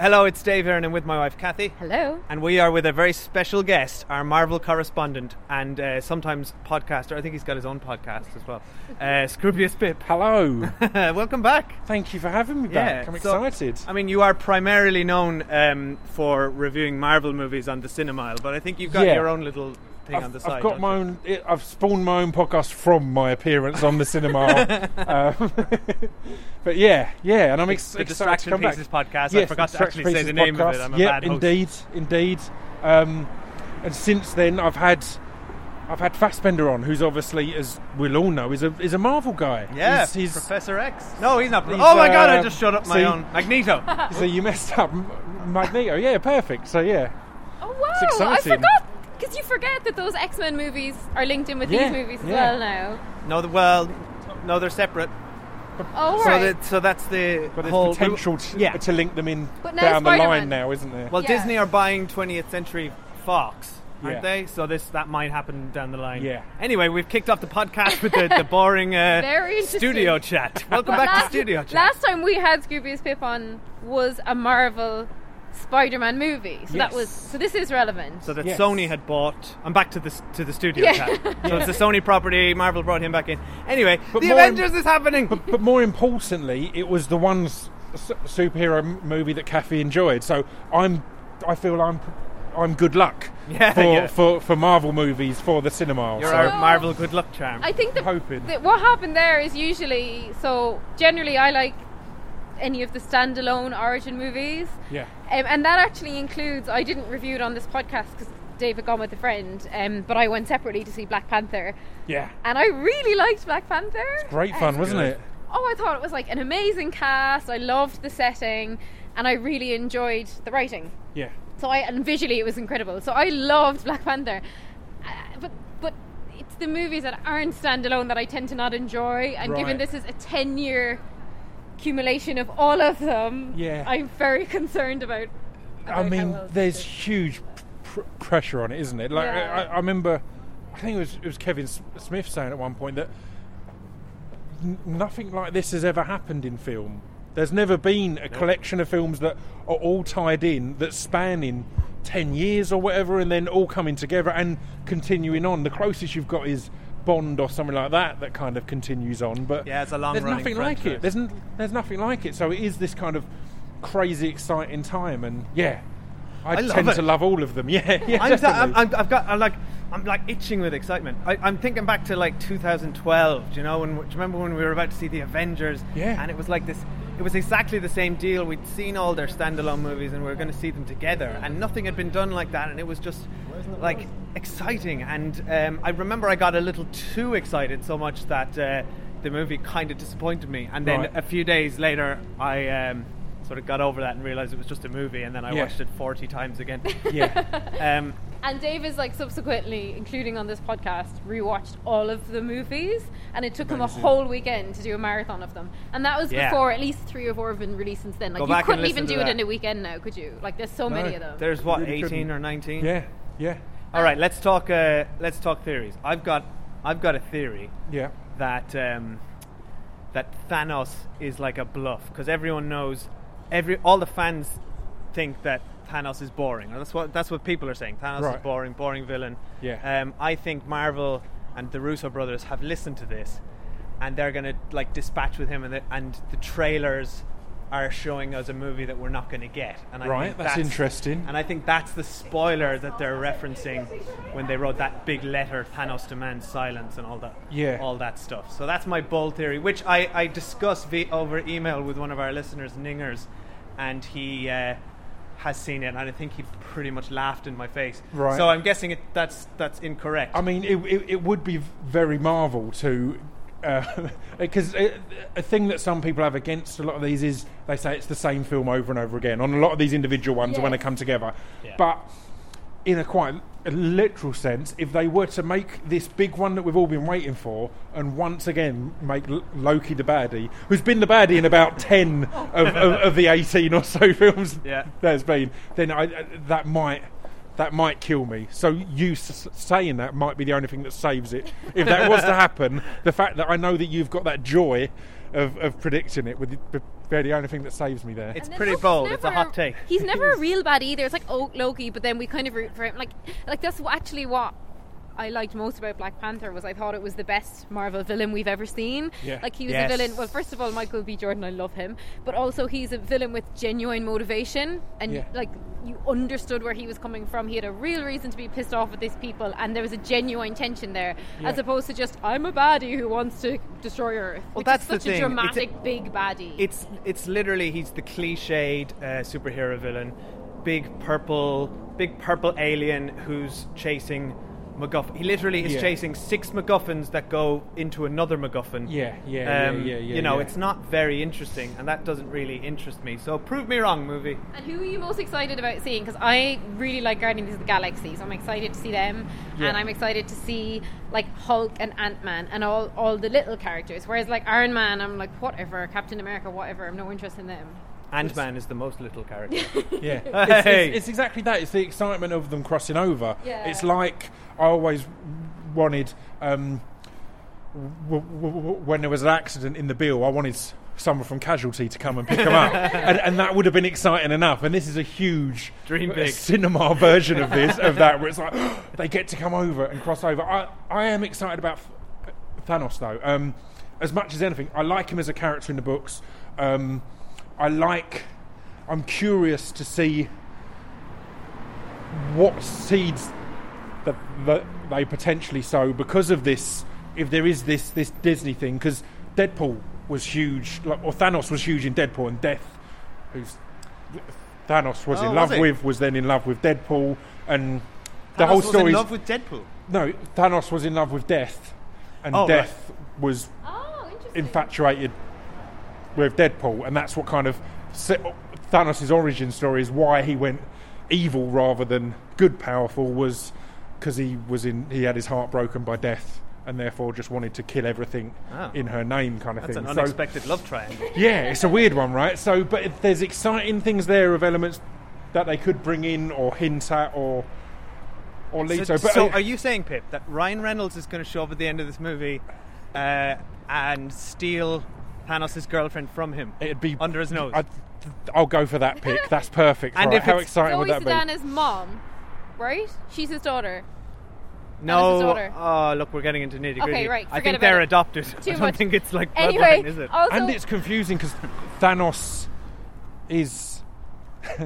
Hello, it's Dave here, and I'm with my wife Cathy. Hello. And we are with a very special guest, our Marvel correspondent and uh, sometimes podcaster. I think he's got his own podcast as well. Uh, Scroobius Pip. Hello. Welcome back. Thank you for having me back. I'm so, excited. I mean, you are primarily known um, for reviewing Marvel movies on the Cinemile, but I think you've got Yeah. your own little thing I've, on the I've got my you? own. It, I've spawned my own podcast from my appearance on the Cinemile. um, but yeah, yeah, and I'm ex- the excited to Distraction come Pieces back. podcast. I Yes, forgot to Distraction actually say the name of podcast. it. I'm a yeah, bad host. indeed, indeed. Um, and since then, I've had. I've had Fassbender on, who's obviously, as we'll all know, is a is a Marvel guy. Yeah, he's, he's Professor X. No, he's not. He's, oh my god, I uh, just shut up my see? own. Magneto. so you messed up, Magneto. Yeah, perfect. So yeah, Oh wow! It's exciting. I forgot because you forget that those X Men movies are linked in with Yeah, these movies as yeah. well now. no, the, well, no, they're separate. Oh So, right. that, so that's the but whole potential to, Yeah. to link them in But now down the Spider-Man. line now, isn't there? Well, Yeah. Disney are buying 20th Century Fox, aren't Yeah. they? So this that might happen down the line. Yeah. Anyway, we've kicked off the podcast with the, the boring uh, Very studio chat. Welcome But back last, to studio chat. Last time we had Scroobius Pip on was a Marvel Spider-Man movie, so that was so. This is relevant. so that Yes. Sony had bought. I'm back to the to the studio Yeah. chat. So it's a Sony property. Marvel brought him back in. Anyway, But the more- Avengers is happening. but more importantly, it was the one s- s- superhero m- movie that Cathy enjoyed. So I'm, I feel I'm, I'm good luck Yeah, for, yeah. for for Marvel movies for the cinema. You're so our Marvel good luck charm. I think the, Hoping. that what happened there is usually so. Generally, I like any of the standalone origin movies. yeah, Um, and that actually includes, I didn't review it on this podcast because David gone with a friend, um, but I went separately to see Black Panther. yeah, And I really liked Black Panther. It's great fun, wasn't it? Oh, I thought it was like an amazing cast. I loved the setting and I really enjoyed the writing. Yeah, So I, and visually it was incredible. So I loved Black Panther. Uh, but, but it's the movies that aren't standalone that I tend to not enjoy. And given this is a 10 year accumulation of all of them, Yeah. I'm very concerned about. I about how mean, well there's done. huge pr- pressure on it, isn't it? Like Yeah. I, I remember, I think it was it was Kevin S- Smith saying at one point that n- nothing like this has ever happened in film. There's never been a collection of films that are all tied in, that span in ten years or whatever, and then all coming together and continuing on. The closest you've got is Bond or something like that that kind of continues on. But Yeah, it's a long There's nothing like it. There's n- there's nothing like it. So it is this kind of crazy exciting time, and yeah, I, I tend it. to love all of them. Yeah, yeah, I'm, definitely. I'm, I've got I'm like I'm like itching with excitement. I, I'm thinking back to like 2012. Do you know when? Do you remember when we were about to see the Avengers? Yeah. And it was like this. It was exactly the same deal. We'd seen all their standalone movies, and we were going to see them together, and nothing had been done like that, and it was just like exciting. And um, I remember I got a little too excited, so much that uh, the movie kind of disappointed me. And then Right. a few days later, I. Um, Sort of got over that and realized it was just a movie, and then I Yeah. watched it forty times again. yeah, Um, And Dave is like subsequently, including on this podcast, rewatched all of the movies, and it took him a whole weekend to do a marathon of them. And that was Yeah. before at least three or four have been released since then. Like Go you couldn't even to do it in a weekend now, could you? Like there's so many of them. There's what Really 18 couldn't. or 19. yeah, yeah, All right, let's talk. Uh, let's talk theories. I've got I've got a theory yeah. that um, that Thanos is like a bluff because everyone knows every all the fans think that Thanos is boring. Or that's what that's what people are saying. Thanos Right. is boring, boring villain. Yeah. Um, I think Marvel and the Russo brothers have listened to this, and they're gonna like dispatch with him, and the, and the trailers are showing us a movie that we're not going to get. And I Right, think that's interesting. And I think that's the spoiler that they're referencing when they wrote that big letter, Thanos demands silence, and all that. Yeah. all that stuff. So that's my bold theory, which I, I discussed via, over email with one of our listeners, Ningers, and he. Uh, has seen it, and I think he pretty much laughed in my face. Right. So I'm guessing it, that's that's incorrect. I mean, it, it, it would be very Marvel to. Because a, a thing that some people have against a lot of these is they say it's the same film over and over again on a lot of these individual ones when they come together. Yeah. But in a quite a literal sense, if they were to make this big one that we've all been waiting for, and once again make L- Loki the baddie, who's been the baddie in about ten of, of, of the eighteen or so films Yeah. there's been, then I, I- that might that might kill me. So you s- saying that might be the only thing that saves it. If that was to happen, the fact that I know that you've got that joy of, of predicting it would be the only thing that saves me there. it's pretty Loki's bold. It's a hot take. He's never a real bad either. It's like oh Loki, but then we kind of root for him. Like like that's actually what I liked most about Black Panther was I thought it was the best Marvel villain we've ever seen. Yeah. Like he was Yes. a villain. Well, first of all, Michael B. Jordan, I love him, but also he's a villain with genuine motivation, and Yeah. like you understood where he was coming from. He had a real reason to be pissed off at these people, and there was a genuine tension there, as opposed to just I'm a baddie who wants to destroy Earth. Well, that's such a It's a- dramatic big baddie. It's it's literally he's the cliched uh, superhero villain, big purple, big purple alien who's chasing MacGuffin. He literally is Yeah. chasing six MacGuffins that go into another MacGuffin. Yeah, yeah, yeah, um, yeah, yeah, You know, yeah. it's not very interesting, and that doesn't really interest me. So prove me wrong, movie. And who are you most excited about seeing? Because I really like Guardians of the Galaxy, so I'm excited to see them, Yeah. and I'm excited to see like Hulk and Ant Man and all all the little characters. Whereas like Iron Man, I'm like whatever, Captain America, whatever. I'm no interest in them. Ant Man is the most little character. Yeah, it's, Hey. it's, it's exactly that. It's the excitement of them crossing over. Yeah. It's like I always wanted um, w- w- w- when there was an accident in the bill. I wanted someone from Casualty to come and pick them up, and, and that would have been exciting enough. And this is a huge Dream big. cinema version of this of that, where it's like they get to come over and cross over. I I am excited about Thanos though. Um, as much as anything, I like him as a character in the books. Um, I like. I'm curious to see what seeds that, that they potentially sow because of this. If there is this this Disney thing, because Deadpool was huge, like, or Thanos was huge in Deadpool, and Death, who's Thanos was Oh, in love he? with, was then in love with Deadpool, and the Thanos whole story. was in love with Deadpool. no, Thanos was in love with Death, and Oh, right. Death was Oh, infatuated with Deadpool, and that's what kind of Thanos' origin story is why he went evil rather than good, powerful was because he was in he had his heart broken by death, and therefore just wanted to kill everything Oh. in her name, kind of That's thing. That's an So- unexpected love triangle. yeah, it's a weird one, right? So, but if there's exciting things there of elements that they could bring in or hint at or or lead So, to. But so uh, are you saying, Pip, that Ryan Reynolds is going to show up at the end of this movie uh, and steal Thanos' girlfriend from him it'd be under his nose? I'd, I'll go for that pick. That's perfect. And right. if how it's- exciting would Zoe that be? Saldana's mom, right? She's his daughter. Thanos' no. daughter. Oh, look, we're getting into nitty gritty. Okay, right, I think they're it. adopted. Too I don't much. think it's like Anyway, bloodline, is it? also and it's confusing because Thanos is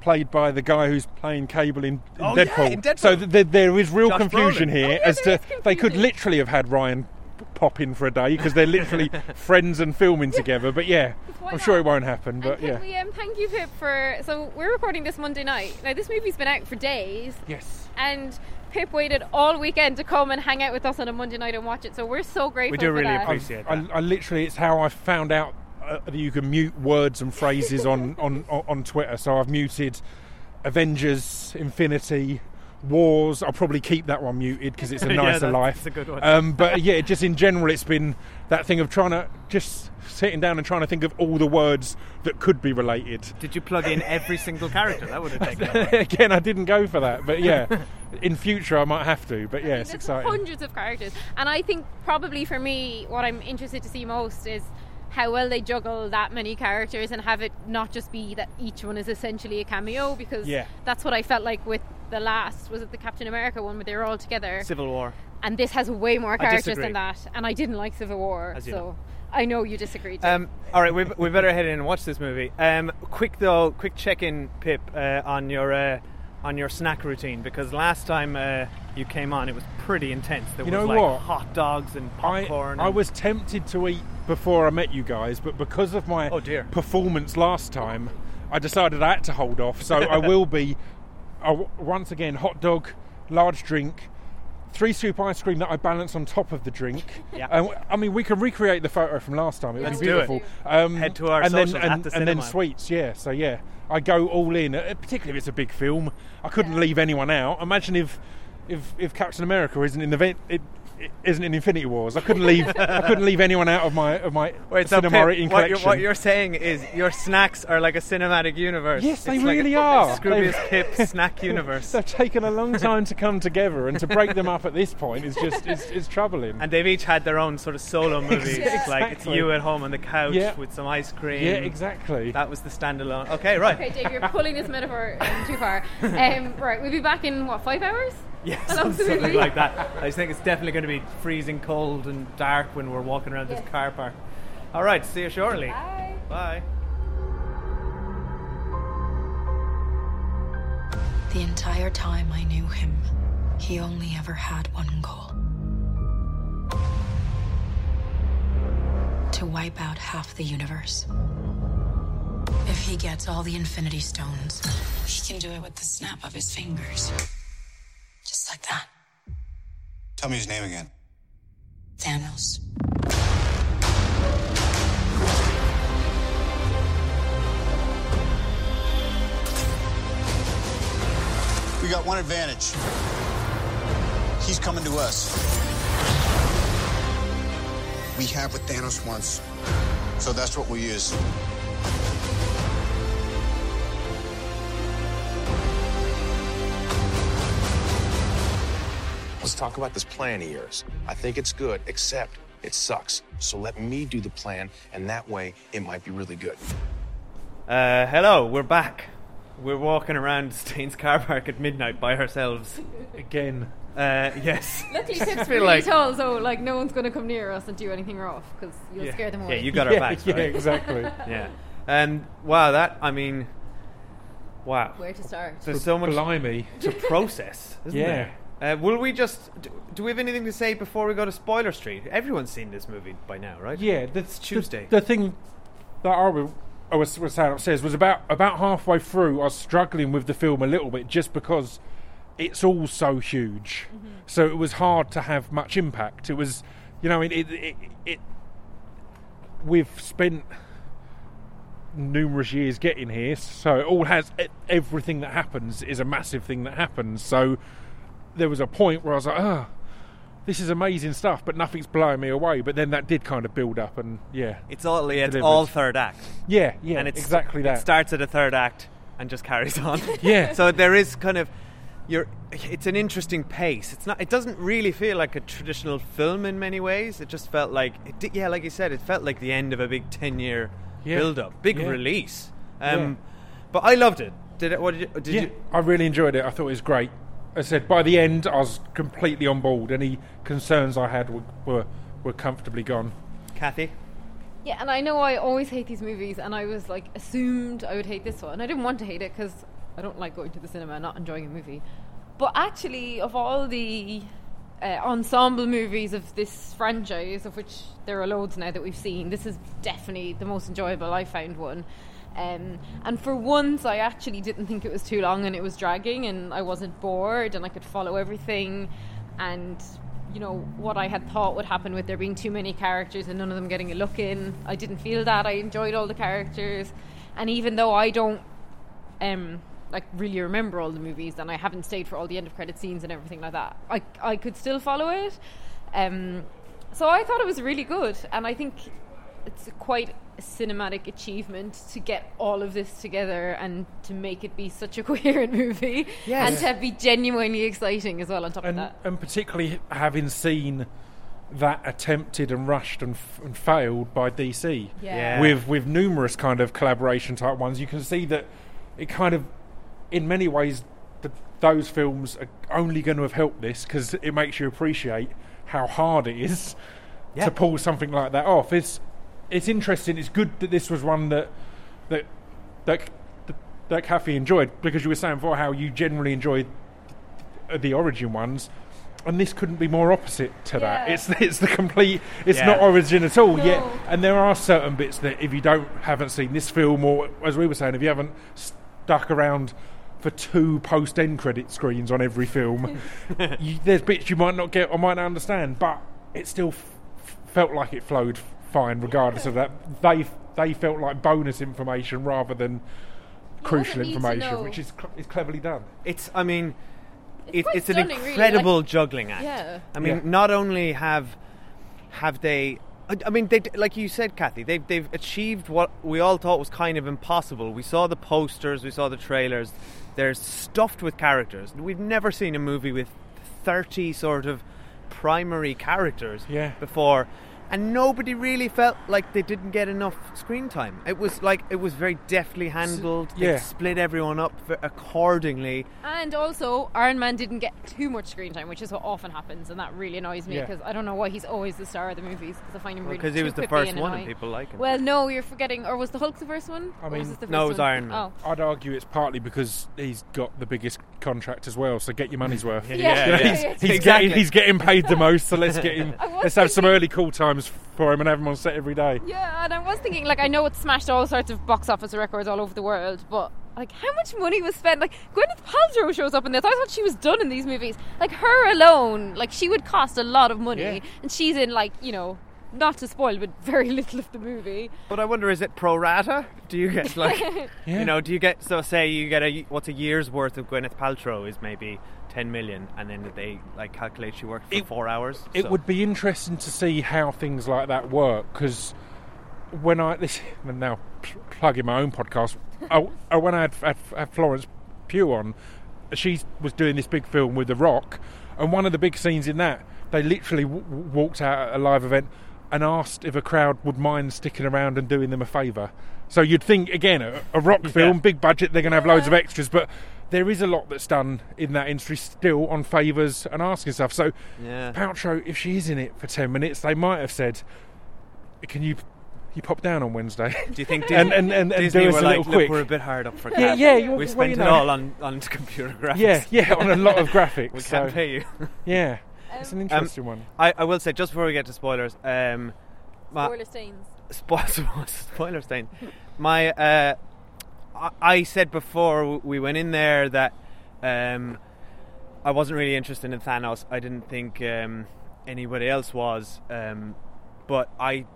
played by the guy who's playing Cable in, in, Oh, yeah, Deadpool. in Deadpool. So th- th- there is real Josh confusion Brolin. here Oh, yeah, as to is they could literally have had Ryan p- pop in for a day because they're literally friends and filming together. But yeah, Why I'm sure it won't happen. But and yeah, we um, thank you, Pip, for. So we're recording this Monday night. Now this movie's been out for days, yes. and Pip waited all weekend to come and hang out with us on a Monday night and watch it. So we're so grateful. We do for really that. appreciate I, that. I literally, it's how I found out uh, that you can mute words and phrases on, on, on, on Twitter. So I've muted Avengers, Infinity, Wars. I'll probably keep that one muted because it's a Yeah, nicer that's- life. that's a good one. Um, but yeah, just in general, it's been that thing of trying to just sitting down and trying to think of all the words that could be related. Did you plug in every single character? That would have taken. Again, I didn't go for that, but yeah, in future I might have to. But yeah, it's exciting. hundreds of characters, and I think probably for me, what I'm interested to see most is how well they juggle that many characters and have it not just be that each one is essentially a cameo because Yeah. that's what I felt like with the last was it the Captain America one where they were all together Civil War. and this has way more characters than that and I didn't like Civil War so know. I know you disagreed. Um, all right, we, we better head in and watch this movie. Um, quick though, quick check-in, Pip, uh, on your uh, on your snack routine because last time uh, you came on, it was pretty intense. There You was know like what? hot dogs and I, popcorn. I and- was tempted to eat before I met you guys, but because of my Oh, dear. performance last time, I decided I had to hold off. So I will be I w- once again hot dog, large drink, three scoop ice cream that I balance on top of the drink. Yeah. Um, I mean, we can recreate the photo from last time. It would be do it. beautiful. Um, Head to our and then and, at the and then sweets. Yeah. So yeah, I go all in. uh, Particularly if it's a big film, I couldn't leave anyone out. Imagine if if if Captain America isn't in the vent. It, it isn't in Infinity Wars. I couldn't leave. I couldn't leave anyone out of my of my Wait, so cinema Pip, rating what, you're, collection. what you're saying is your snacks are like a cinematic universe. Yes, they It's like really a are. Scroobius They've- Pip snack universe. They've taken a long time to come together, and to break them up at this point is just is, is troubling. And they've each had their own sort of solo movies. Like it's Exactly. you at home on the couch Yeah. with some ice cream. yeah, exactly. That was the standalone. Okay, right. Okay, Dave, you're pulling this metaphor um, too far. Um, right, we'll be back in what five hours? Yeah, Well, some- something like that. I just think it's definitely going to be freezing cold and dark when we're walking around this car park. All right, see you shortly. Bye. Bye. The entire time I knew him, he only ever had one goal to wipe out half the universe. If he gets all the Infinity Stones, he can do it with the snap of his fingers. Just like that. Tell me his name again. Thanos. We got one advantage. He's coming to us. We have what Thanos wants. So that's what we'll use. Talk about this plan of yours. I think it's good, except it sucks. So let me do the plan, and that way it might be really good. Uh, hello, we're back. We're walking around Staines car park at midnight by ourselves. Again, Uh, yes. Luckily, I Pip's feel really like- tall, so like no one's going to come near us and do anything rough because you'll Yeah. scare them away. Yeah, away. you got our yeah, backs, yeah, exactly. Yeah. And wow, that I mean, wow. Where to start? There's so much Blimey. to process, isn't Yeah. there? Uh, will we just do, do we have anything to say before we go to spoiler street? Everyone's seen this movie by now, right? Yeah, the, It's Tuesday. The, the thing that I was, I was, was saying upstairs was about about halfway through. I was struggling with the film a little bit just because it's all so huge. So it was hard to have much impact. It was, you know, it it, it, it we've spent numerous years getting here, so it all has everything that happens is a massive thing that happens. So there was a point where I was like, ah. this is amazing stuff, but nothing's blowing me away. But then that did kind of build up, and yeah, It's all yeah, it's all third act, yeah, yeah, and it's exactly that. It starts at a third act and just carries on. Yeah. So there is kind of you're. It's an interesting pace. It's not. It doesn't really feel like a traditional film in many ways. It just felt like it did, yeah, like you said, it felt like the end of a big ten year Yeah. build up, big Yeah. release. Um, Yeah. But I loved it. Did it? What did you? Did yeah, you? I really enjoyed it. I thought it was great. I said by the end, I was completely on board. Any concerns I had were were, were comfortably gone. Cathy. Yeah, and I know I always hate these movies, and I was like assumed I would hate this one. I didn't want to hate it because I don't like going to the cinema and not enjoying a movie. But actually, of all the uh, ensemble movies of this franchise, of which there are loads now that we've seen, this is definitely the most enjoyable I found one. Um, and for once, I actually didn't think it was too long and it was dragging, and I wasn't bored, and I could follow everything. And you know what I had thought would happen with there being too many characters and none of them getting a look in. I didn't feel that. I enjoyed all the characters, and even though I don't um, like really remember all the movies and I haven't stayed for all the end of credit scenes and everything like that, I I could still follow it. Um, so I thought it was really good, and I think it's quite a cinematic achievement to get all of this together and to make it be such a coherent movie Yes. and to be genuinely exciting as well on top and of that. and particularly having seen that attempted and rushed and, f- and failed by DC Yeah. with with numerous kind of collaboration type ones, you can see that it kind of, in many ways, th- those films are only going to have helped this because it makes you appreciate how hard it is Yeah. to pull something like that off. It's it's interesting. It's good that this was one that that that that Cathy enjoyed because you were saying before how you generally enjoyed the origin ones. And this couldn't be more opposite to that. It's it's the complete. It's Yeah. not origin at all yet. And there are certain bits that if you don't haven't seen this film, or as we were saying, if you haven't stuck around for two post end credit screens on every film, you, there's bits you might not get or might not understand. But it still f- f- felt like it flowed fine, regardless of that. They they felt like bonus information rather than crucial wasn't need to information, which is cl- is cleverly done. It's, I mean, It's it, quite it's an stunning, really, incredible like- juggling act. Yeah. I mean, Yeah. not only have have they, I, I mean, they like you said, Cathy, they've they've achieved what we all thought was kind of impossible. We saw the posters, we saw the trailers. They're stuffed with characters. We've never seen a movie with thirty sort of primary characters Yeah. before. And nobody really felt like they didn't get enough screen time. It was like it was very deftly handled. They yeah. split everyone up accordingly. And also, Iron Man didn't get too much screen time, which is what often happens, and that really annoys me Yeah. because I don't know why he's always the star of the movies because I find him really Because he was the first and one and people like him. Well, no, you're forgetting, or was the Hulk the first one? I mean- was the No, first it was one? Iron Man. Oh. I'd argue it's partly because he's got the biggest contract as well, so get your money's worth. Yeah, You know, yeah, he's, yeah. he's Exactly. getting he's getting paid the most, so let's get him. Let's have some thinking- early call times for him and have him on set every day. Yeah, and I was thinking, like, I know it smashed all sorts of box office records all over the world, but like, how much money was spent? Like, Gwyneth Paltrow shows up in this. I thought she was done in these movies. Like, her alone, like, she would cost a lot of money, Yeah. and she's in like, you know, not to spoil, but very little of the movie. But I wonder, is it pro rata? Do you get like, Yeah. you know, do you get so say you get a what's a year's worth of Gwyneth Paltrow is maybe ten million, and then they like calculate she worked for It- four hours. It so- would be interesting to see how things like that work because when I this I'm now pl- plugging my own podcast, I, I, oh, oh, when I had, had, had Florence Pugh on, she was doing this big film with The Rock, and one of the big scenes in that, they literally w- walked out at a live event and asked if a crowd would mind sticking around and doing them a favour. So you'd think again, a, a rock film, big budget, they're going to have loads of extras, but there is a lot that's done in that industry still on favours and asking stuff. So Yeah. Paltrow, if she is in it for ten minutes, they might have said, "Can you you pop down on Wednesday?" Do you think And- Disney, and- and- and Disney do were a like, little look, quick." we're a bit hard up for yeah, cash. yeah. You, we well, spent you it all on, on computer graphics. Yeah, yeah, on a lot of graphics. we so, can't pay you. Yeah, it's an interesting one. I, I will say just before we get to spoilers, um, my, Spoiler stains. Spo- spoiler stain. My, uh, I, I said before we went in there that um, I wasn't really interested in Thanos. I didn't think um, anybody else was, um, but I,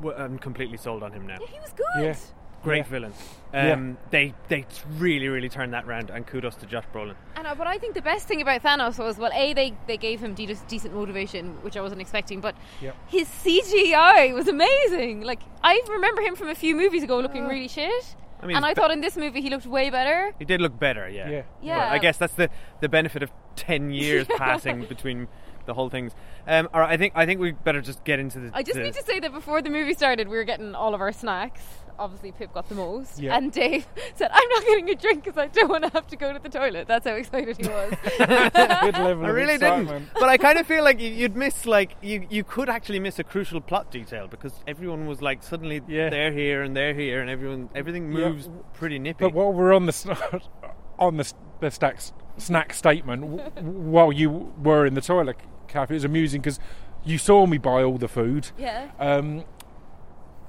w- I'm completely sold on him now. Yeah, he was good. Yeah. Great Yeah. villain. Yeah. Um, They they really really turned that round, and kudos to Josh Brolin. And uh, but I think the best thing about Thanos was well, a they they gave him de- decent motivation, which I wasn't expecting, but Yep. his CGI was amazing. Like I remember him from a few movies ago looking really shit, I mean, and I but- thought in this movie he looked way better. He did look better, yeah. Yeah. Yeah. But I guess that's the, the benefit of ten years passing between the whole things. Um, all right, I think I think we better just get into the. I just the- need to say that before the movie started, we were getting all of our snacks. Obviously, Pip got the most, Yeah. and Dave said, "I'm not getting a drink because I don't want to have to go to the toilet." That's how excited he was. Good level I of really excitement. didn't, but I kind of feel like you- you'd miss like you you could actually miss a crucial plot detail because everyone was like suddenly Yeah. they're here and they're here and everyone everything Yeah. moves pretty nippy. But while we're on the sn- on the, s- the stacks, snack statement, w- while you were in the toilet, Cathy, it was amusing because you saw me buy all the food, yeah. um,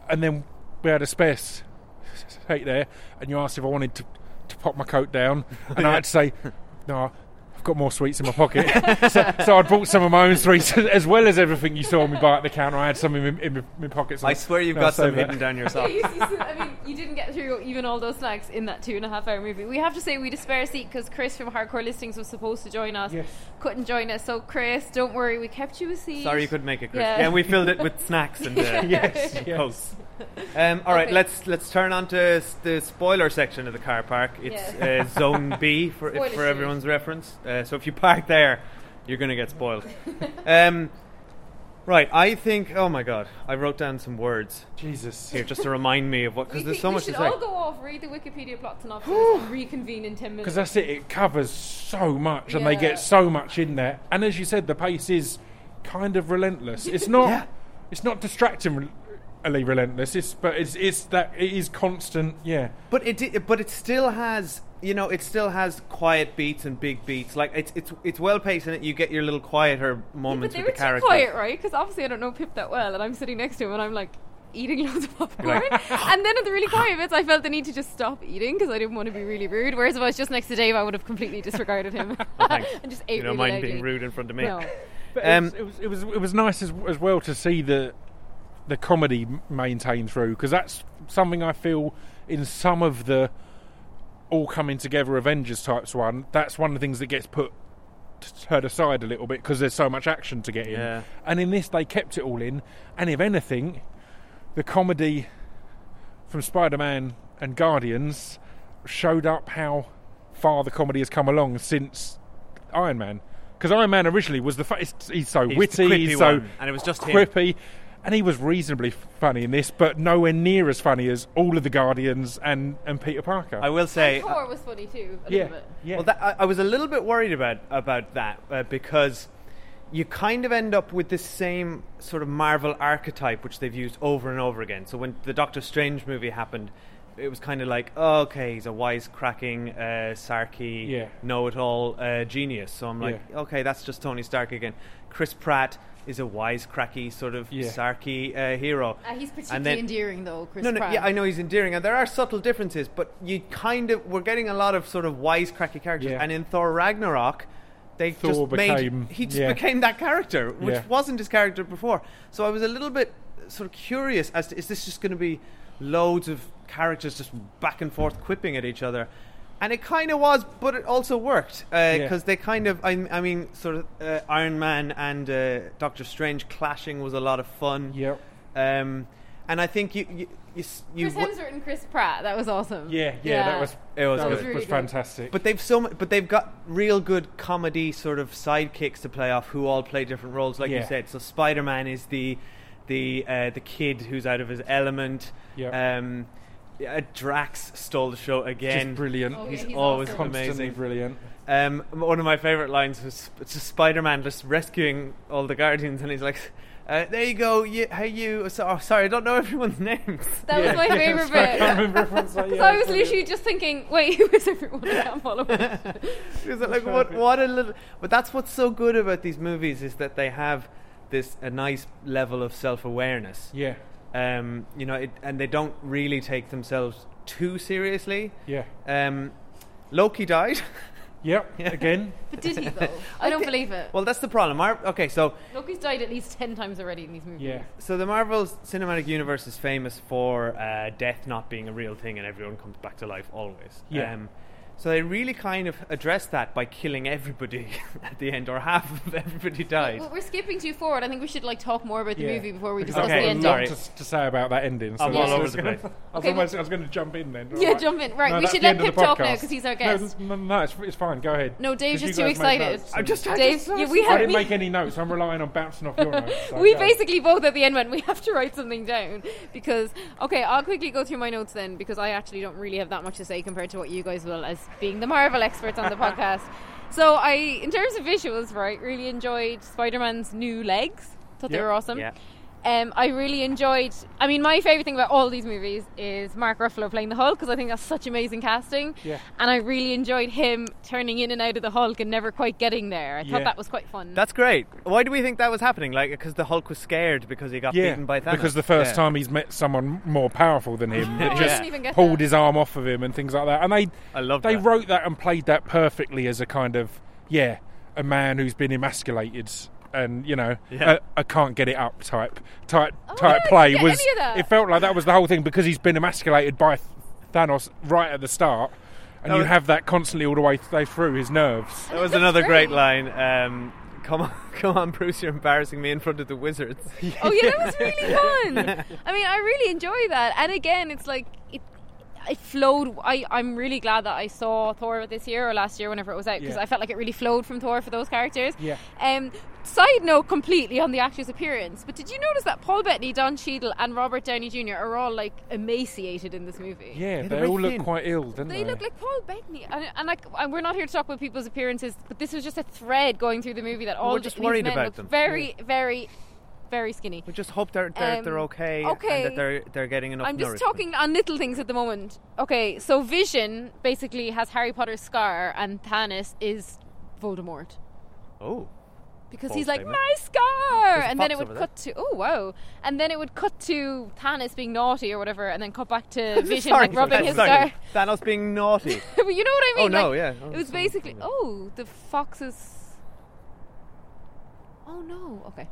and then we had a space right there, and you asked if I wanted to, to pop my coat down, and I had to say, no. I've got more sweets in my pocket, so, so I'd bought some of my own sweets as well as everything you saw me buy at the counter. I had some in my, in my, my pockets. I swear you've No, got some hidden down your Okay, sock. you, you, I mean, you didn't get through even all those snacks in that two and a half hour movie. We have to say we had a spare seat because Chris from Hardcore Listings was supposed to join us. Yes. Couldn't join us. So, Chris, don't worry, we kept you a seat. Sorry you couldn't make it, Chris. Yeah. Yeah, and we filled it with snacks and uh, Yes, and yes. Cokes. Um, all right, Okay. let's let's turn on to the spoiler section of the car park. It's Yeah. uh, Zone B for for everyone's reference. Uh, so if you park there, you're going to get spoiled. um, right, I think. Oh my God, I wrote down some words Jesus. here just to remind me of what because there's so we much to should say. all go off, read the Wikipedia plot synopsis, and reconvene in 10 minutes. Because that's it, it covers so much and they Yeah. get so much in there. And as you said, the pace is kind of relentless. It's not Yeah. it's not distracting utterly relentless. It's but it's it's that it is constant. Yeah, But it, but it still has, you know, it still has quiet beats and big beats. Like it's it's it's well paced, and you get your little quieter moments. but moments they with were the too characters. quiet, right? Because obviously I don't know Pip that well, and I'm sitting next to him, and I'm like eating loads of popcorn. and then at the really quiet bits, I felt the need to just stop eating because I didn't want to be really rude. Whereas if I was just next to Dave, I would have completely disregarded him thanks. and just ate You don't really mind being rude in front of me. No. But Um, it, was, it was it was it was nice as, as well to see the the comedy maintained through because that's something I feel in some of the all coming together Avengers types one. That's one of the things that gets put turned aside a little bit because there's so much action to get in. Yeah. And in this, they kept it all in. And if anything, the comedy from Spider-Man and Guardians showed up how far the comedy has come along since Iron Man. Because Iron Man originally was the fa- he's, so He's witty, he's so one, and it was just him. Quippy, and he was reasonably funny in this, but nowhere near as funny as all of the Guardians and, and Peter Parker. I will say, And Thor was funny too, a yeah, little bit. yeah. Well, that, I, I was a little bit worried about about that uh, because you kind of end up with this same sort of Marvel archetype, which they've used over and over again. So when the Doctor Strange movie happened, it was kind of like, oh, okay, he's a wisecracking, uh, sarky, Yeah. know-it-all uh, genius. So I'm like, Yeah. okay, that's just Tony Stark again. Chris Pratt is a wisecracky sort of Yeah. sarky uh, hero. Uh, he's particularly then- endearing though, Chris no, no, Pratt. yeah, I know he's endearing, and there are subtle differences, but you kind of we're getting a lot of sort of wisecracky characters, Yeah. and in Thor Ragnarok, they Thor just became- made he just yeah. became that character, which Yeah. wasn't his character before. So I was a little bit sort of curious as to is this just going to be loads of characters just back and forth quipping at each other. And it kind of was, but it also worked because Yeah. they kind of, I, I mean, sort of uh, Iron Man and uh, Doctor Strange clashing was a lot of fun. Yep. Um, and I think you you you, you Chris w- Hemsworth and Chris Pratt, that was awesome. yeah, yeah, that was It was that good. was, Really was good. fantastic. but they've so mu- but they've got real good comedy sort of sidekicks to play off who all play different roles, like you Yeah. said. So Spider Man is the the uh, the kid who's out of his element. Yep. Um, yeah, Drax stole the show again. just brilliant. Oh, yeah, He's he's always awesome. Constantly amazing. brilliant. Um, one of my favorite lines was it's just Spider-Man just rescuing all the Guardians, and he's like, uh, "There you go, you, hey you." So, oh, sorry, I don't know everyone's names. That was my Yeah, favourite so I bit. can't remember everyone's like, So yeah, I was brilliant. literally just thinking, wait, who is everyone? I can't follow it. Is it like what? What a little. But that's what's so good about these movies is that they have this a nice level of self-awareness. Yeah, Um, you know, it, and they don't really take themselves too seriously. yeah, Um, Loki died. yep. Again, But did he though? I don't thi- believe it. well, that's the problem. Mar- okay, so Loki's died at least ten times already in these movies. yeah, so the Marvel Cinematic Universe is famous for uh, death not being a real thing, and everyone comes back to life always. Yeah. Um, so they really kind of address that by killing everybody at the end, or half of everybody died. Well, we're skipping too forward. I think we should like talk more about the yeah. movie before we Because discuss Okay, the I've got a ending. lot sorry. to, to say about that ending. So I'm I all was over the gonna- place. I was Okay, almost, I was going to jump in then. Yeah, Alright. jump in. Right, No, we that's should the let end of Pip the talk now podcast. because he's our guest. No, no, it's, it's fine. Go ahead. No, Dave's 'Cause just you too guys made excited. notes. I'm just trying Dave, to. yeah, we I have didn't we, make any notes. I'm relying on bouncing off your notes. so we go. basically both at the end went. We have to write something down because okay, I'll quickly go through my notes then because I actually don't really have that much to say compared to what you guys will as being the Marvel experts on the podcast. So I, in terms of visuals, right, really enjoyed Spider-Man's new legs. Thought they were awesome. Yeah. Um, I really enjoyed. I mean, my favorite thing about all these movies is Mark Ruffalo playing the Hulk because I think that's such amazing casting. Yeah. And I really enjoyed him turning in and out of the Hulk and never quite getting there. I Yeah. thought that was quite fun. That's great. Why do we think that was happening? Like, because the Hulk was scared because he got Yeah, beaten by Thanos. because the first Yeah. time he's met someone more powerful than him, Oh, it just didn't even get pulled that. his arm off of him and things like that. And they, I love they that. wrote that and played that perfectly as a kind of yeah, a man who's been emasculated and you know Yeah. a, a can't get it up type type Oh, type yeah, I didn't play was. any of that. It felt like that was the whole thing because he's been emasculated by Thanos right at the start. And That you was- have that constantly all the way th- through his nerves. That was another great, great. line. Um, come on, come on, Bruce! You're embarrassing me in front of the wizards. Oh yeah, that was really fun. I mean, I really enjoy that. And again, it's like it. It flowed. I, I'm really glad that I saw Thor this year or last year, whenever it was out, because Yeah. I felt like it really flowed from Thor for those characters. Yeah. Um. Side note, completely on the actor's appearance, but did you notice that Paul Bettany, Don Cheadle, and Robert Downey Jr. are all like emaciated in this movie? Yeah, they're they all look thin. quite ill, don't they? They look like Paul Bettany, and, and like and we're not here to talk about people's appearances, but this was just a thread going through the movie that all we're just these worried men about looked them. Very, very very skinny. We just hope they're they're, Um, they're okay, okay. and that they're they're getting enough. I'm just nourishment. talking on little things at the moment. Okay, so Vision basically has Harry Potter's scar, and Thanos is Voldemort. Oh, because Bold he's like statement. my scar, There's and then it would over cut to oh wow, and then it would cut to Thanos being naughty or whatever, and then cut back to Vision sorry, like rubbing his sorry. scar. Thanos being naughty. but you know what I mean? Oh, no, Like, yeah. Oh, it was sorry. basically oh the foxes. Oh no, okay.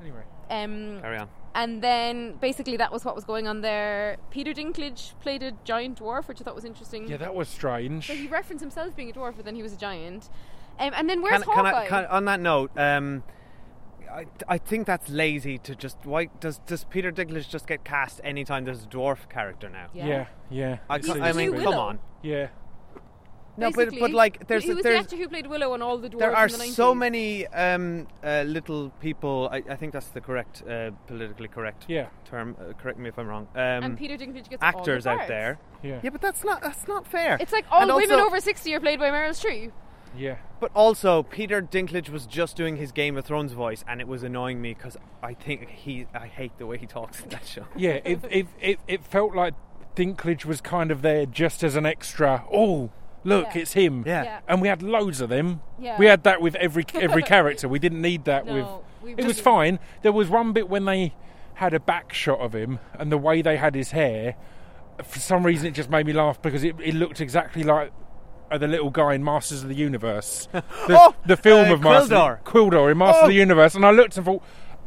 Anyway, Um, Carry on. and then basically that was what was going on there. Peter Dinklage played a giant dwarf, which I thought was interesting. yeah, that was strange. So he referenced himself being a dwarf, but then he was a giant. Um, and then where's Can, can Hawkeye? I, can, on that note, um, I, I think that's lazy to just. Why does does Peter Dinklage just get cast anytime there's a dwarf character now? Yeah. Yeah, yeah. I, He's I mean, new come on. Yeah. No, but Basically, but like there's he was the there's actor who played Willow on all the dwarves there are in the 90s. so many um, uh, little people. I, I think that's the correct, uh, politically correct Yeah. term. Uh, correct me if I'm wrong. Um, and Peter Dinklage gets all the actors out there. Yeah. Yeah, but that's not that's not fair. It's like all And women also- over sixty are played by Meryl Streep. Yeah. But also, Peter Dinklage was just doing his Game of Thrones voice, and it was annoying me because I think he, I hate the way he talks in that show. Yeah, it, it, it, it felt like Dinklage was kind of there just as an extra. Oh, look, Yeah. it's him. Yeah. Yeah. And we had loads of them. Yeah. We had that with every every character. We didn't need that No, with. we It was fine. There was one bit when they had a back shot of him and the way they had his hair. For some reason, it just made me laugh because it, it looked exactly like uh, the little guy in Masters of the Universe, the, Oh, the film uh, of Masters Gwildor. Gwildor in Masters Oh. of the Universe, and I looked and thought,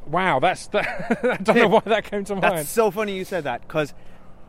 "Wow, that's that." I don't know why that came to mind. That's so funny you said that because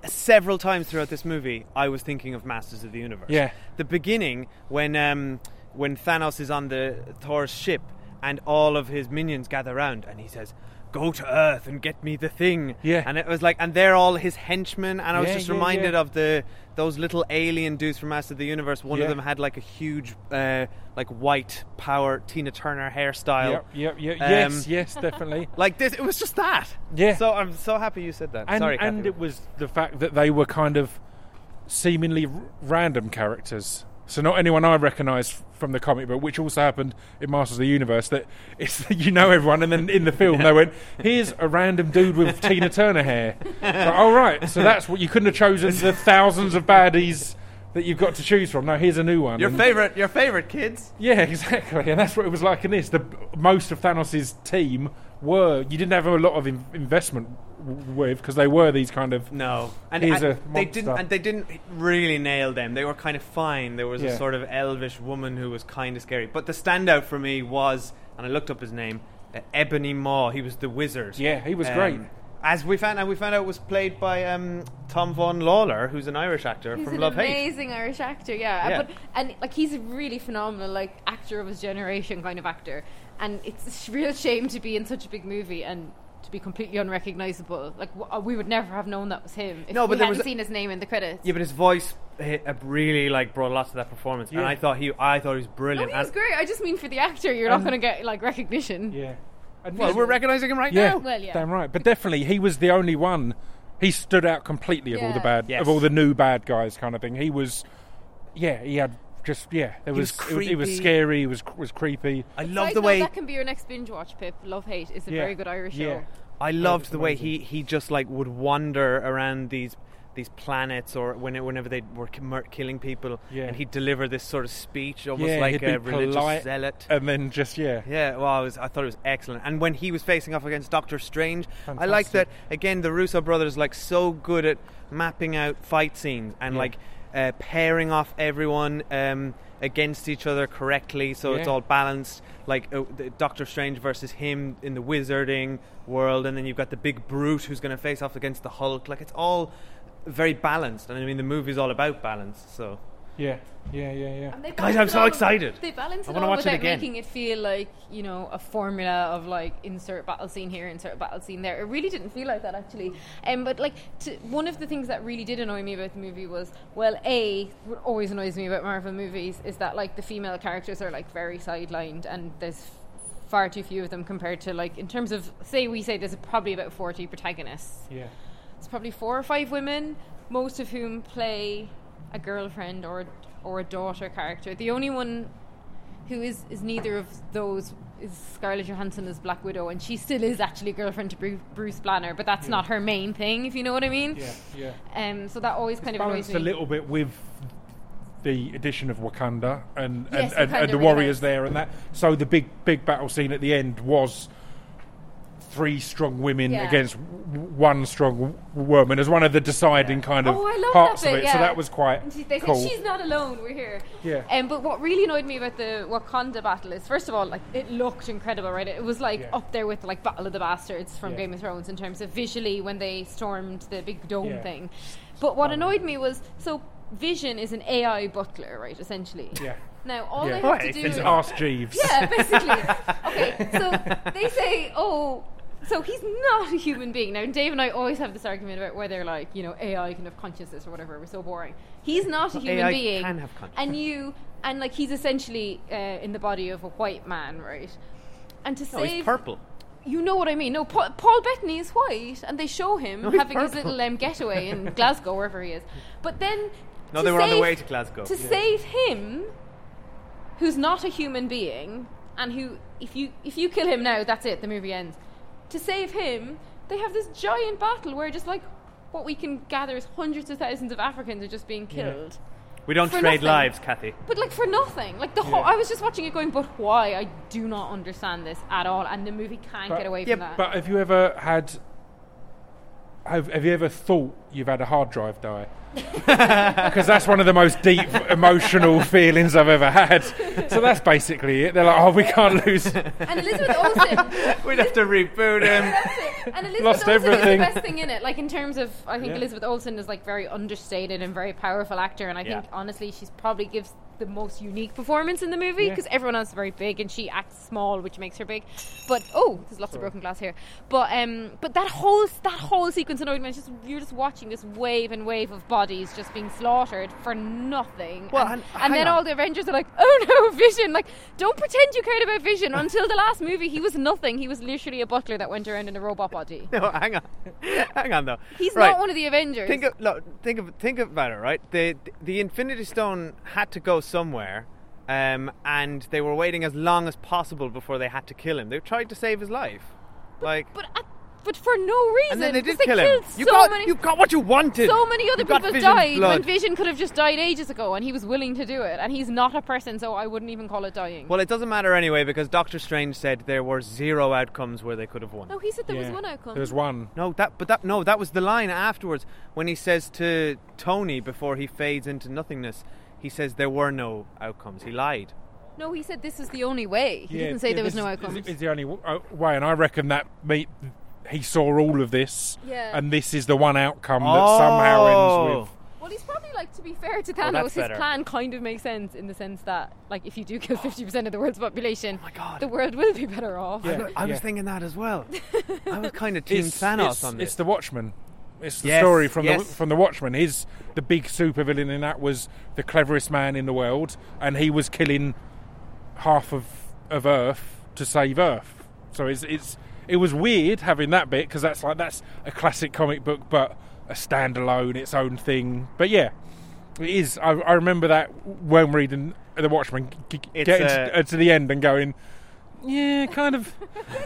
several times throughout this movie, I was thinking of Masters of the Universe. Yeah. The beginning when um, when Thanos is on the Thor's ship and all of his minions gather around, and he says. Go to Earth and get me the thing. Yeah. and it was like, and they're all his henchmen. And I was Yeah, just yeah, reminded yeah. of the those little alien dudes from Masters of the Universe. One of them had like a huge, uh, like white power Tina Turner hairstyle. Yep, yep, yep. Um, yes, yes, definitely. Like this, it was just that. Yeah. So I'm so happy you said that. And, Sorry, and Cathy. it was the fact that they were kind of seemingly r- random characters. So not anyone I recognise from the comic book, which also happened in Masters of the Universe. That it's you know everyone, and then in the film they went, "Here's a random dude with Tina Turner hair." So, all right, so that's what you couldn't have chosen the thousands of baddies that you've got to choose from. Now here's a new one. Your And- favorite, your favorite kids. Yeah, exactly, and that's what it was like in this. The most of Thanos' team were you didn't have a lot of in- investment w- with because they were these kind of No, and, Here's and a they didn't, and they didn't really nail them. They were kind of fine. There was a sort of elvish woman who was kind of scary. But the standout for me was, and I looked up his name, uh, Ebony Maw. He was the wizard. Um, Yeah, he was great. As we found out, we found out it was played by um, Tom Vaughan Lawlor, who's an Irish actor He's from an Love Hate. amazing Irish actor, yeah. Yeah. But and like he's a really phenomenal like actor of his generation kind of actor, and it's a real shame to be in such a big movie and to be completely unrecognizable. Like w- uh, we would never have known that was him if No, we but there hadn't was a- seen his name in the credits. Yeah, but his voice hit, uh, really like brought a lot to that performance, and I thought he, I thought he was no, brilliant. he was And- great. I just mean for the actor, you're not going to get like recognition. yeah. And well, we're recognizing him right yeah, now. Well, yeah. damn right. But definitely, he was the only one. He stood out completely of all the bad, Yes. of all the new bad guys, kind of thing. He was, yeah, he had just yeah. There He was, was it was, it was scary. It was was creepy. I Side love the note, way that can be your next binge watch. Pip, Love Hate is a Yeah. very good Irish Yeah. show. I loved the way he, he just like would wander around these these planets or when, whenever they were ki- mur- killing people Yeah. and he'd deliver this sort of speech almost yeah, like a be religious polite, zealot. and then just yeah, yeah, well, I, was, I thought it was excellent. And when he was facing off against Doctor Strange, I like that again. The Russo brothers like so good at mapping out fight scenes and Yeah. like uh, pairing off everyone um, against each other correctly, so it's all balanced. Like uh, Doctor Strange versus him in the wizarding world, and then you've got the big brute who's going to face off against the Hulk. Like it's all very balanced, and I mean the movie's all about balance. So yeah, yeah, yeah, yeah. Guys, I'm so all- excited. They balance I it wanna all watch it without again. making it feel like you know a formula of like insert battle scene here, insert battle scene there. It really didn't feel like that actually. Um, but like to, one of the things that really did annoy me about the movie was well, a what always annoys me about Marvel movies is that like the female characters are like very sidelined and there's far too few of them compared to like in terms of say we say there's probably about 40 protagonists yeah. it's probably four or five women, most of whom play a girlfriend or or a daughter character. The only one who is is neither of those is Scarlett Johansson as Black Widow, and she still is actually girlfriend to Bruce Banner, but that's not her main thing, if you know what I mean. Yeah, yeah. Um, so that always kind of annoys me. a little bit with the addition of Wakanda and, and, Yes, and, Wakanda and the really warriors helps. there and that. So the big big battle scene at the end was three strong women Yeah. against w- one strong w- woman as one of the deciding kind of Oh, parts bit, of it. yeah. So that was quite And she, they cool. said she's not alone. We're here. Yeah. Um, but what really annoyed me about the Wakanda battle is, first of all, like it looked incredible, right? It was like Yeah. up there with like Battle of the Bastards from Yeah. Game of Thrones in terms of visually when they stormed the big dome Yeah. thing. But what annoyed me was so Vision is an AI butler, right? Essentially. Yeah. Now all Yeah. they have to do It's is Ask Jeeves. yeah, basically. okay, so they say, oh, so he's not a human being. Now, Dave and I always have this argument about whether, like, you know, AI can have consciousness or whatever. We're so boring. He's not a human AI being. can have consciousness. And you, and like, he's essentially uh, in the body of a white man, right? And to No, save. he's purple. You know what I mean? No, Paul, Paul Bettany is white, and they show him No, having his little um, getaway in Glasgow, wherever he is. But then. No, they were on the way to Glasgow. To Yeah. save him, who's not a human being, and who, if you if you kill him now, that's it. The movie ends. To save him, they have this giant battle where just like what we can gather is hundreds of thousands of Africans are just being killed. We don't For trade nothing. lives, Cathy. But like for nothing, like the whole. I was just watching it, going, "But why?" I do not understand this at all, and the movie can't But- get away yeah, from that. But have you ever had? Have, have you ever thought you've had a hard drive die? Because that's one of the most deep emotional feelings I've ever had. So that's basically it. They're like, oh, we can't lose. and Elizabeth Olsen, We'd have to reboot him. and Elizabeth Lost Olsen everything. is the best thing in it. Like in terms of, I think Yeah. Elizabeth Olsen is like very understated and very powerful actor, and I Yeah. think honestly she's probably gives the most unique performance in the movie Yeah. because everyone else is very big and she acts small, which makes her big. But oh, there's lots of broken glass here. But um, but that whole that whole sequence annoyed me. It's just you're just watching this wave and wave of bodies just being slaughtered for nothing. Well, and, and- and then on. all the Avengers are like, oh no, Vision! Like, don't pretend you cared about Vision. Until the last movie, he was nothing. He was literally a butler that went around in a robot body. No, hang on, hang on though. He's right. not one of the Avengers. Think of look, think of think about it. Right, the the Infinity Stone had to go somewhere, um, and they were waiting as long as possible before they had to kill him. They tried to save his life, like. but at, but for no reason. and then they 'cause did kill him. killed You so got many. you got what you wanted. so many other You people died blood. when Vision could have just died ages ago, and he was willing to do it. And he's not a person, so I wouldn't even call it dying. Well, it doesn't matter anyway because Doctor Strange said there were zero outcomes where they could have won. no, he said there was one outcome. There's one. No, that but that no, that was the line afterwards when he says to Tony before he fades into nothingness. He says there were no outcomes. He lied. No, he said this is the only way. He Yeah, didn't say yeah, there was no is- outcomes. Is the only uh, way, and I reckon that me, he saw all of this, Yeah. and this is the one outcome that somehow ends Oh. with. Well, he's probably like to be fair to Oh, Thanos. that's his better. plan kind of makes sense in the sense that, like, if you do kill fifty percent of the world's population, Oh my God. the world will be better off. Yeah. I was yeah. thinking that as well. I was kind of team It's, Thanos it's, on this. it's the Watchmen. It's the Yes, story from yes. the from the Watchmen. His the big supervillain in that was the cleverest man in the world, and he was killing half of of Earth to save Earth. So it's it's it was weird having that bit because that's like that's a classic comic book, but a standalone, its own thing. But yeah, it is. I, I remember that when reading the Watchmen, g- g- It's, getting uh, to, uh, to the end and going, yeah, kind of,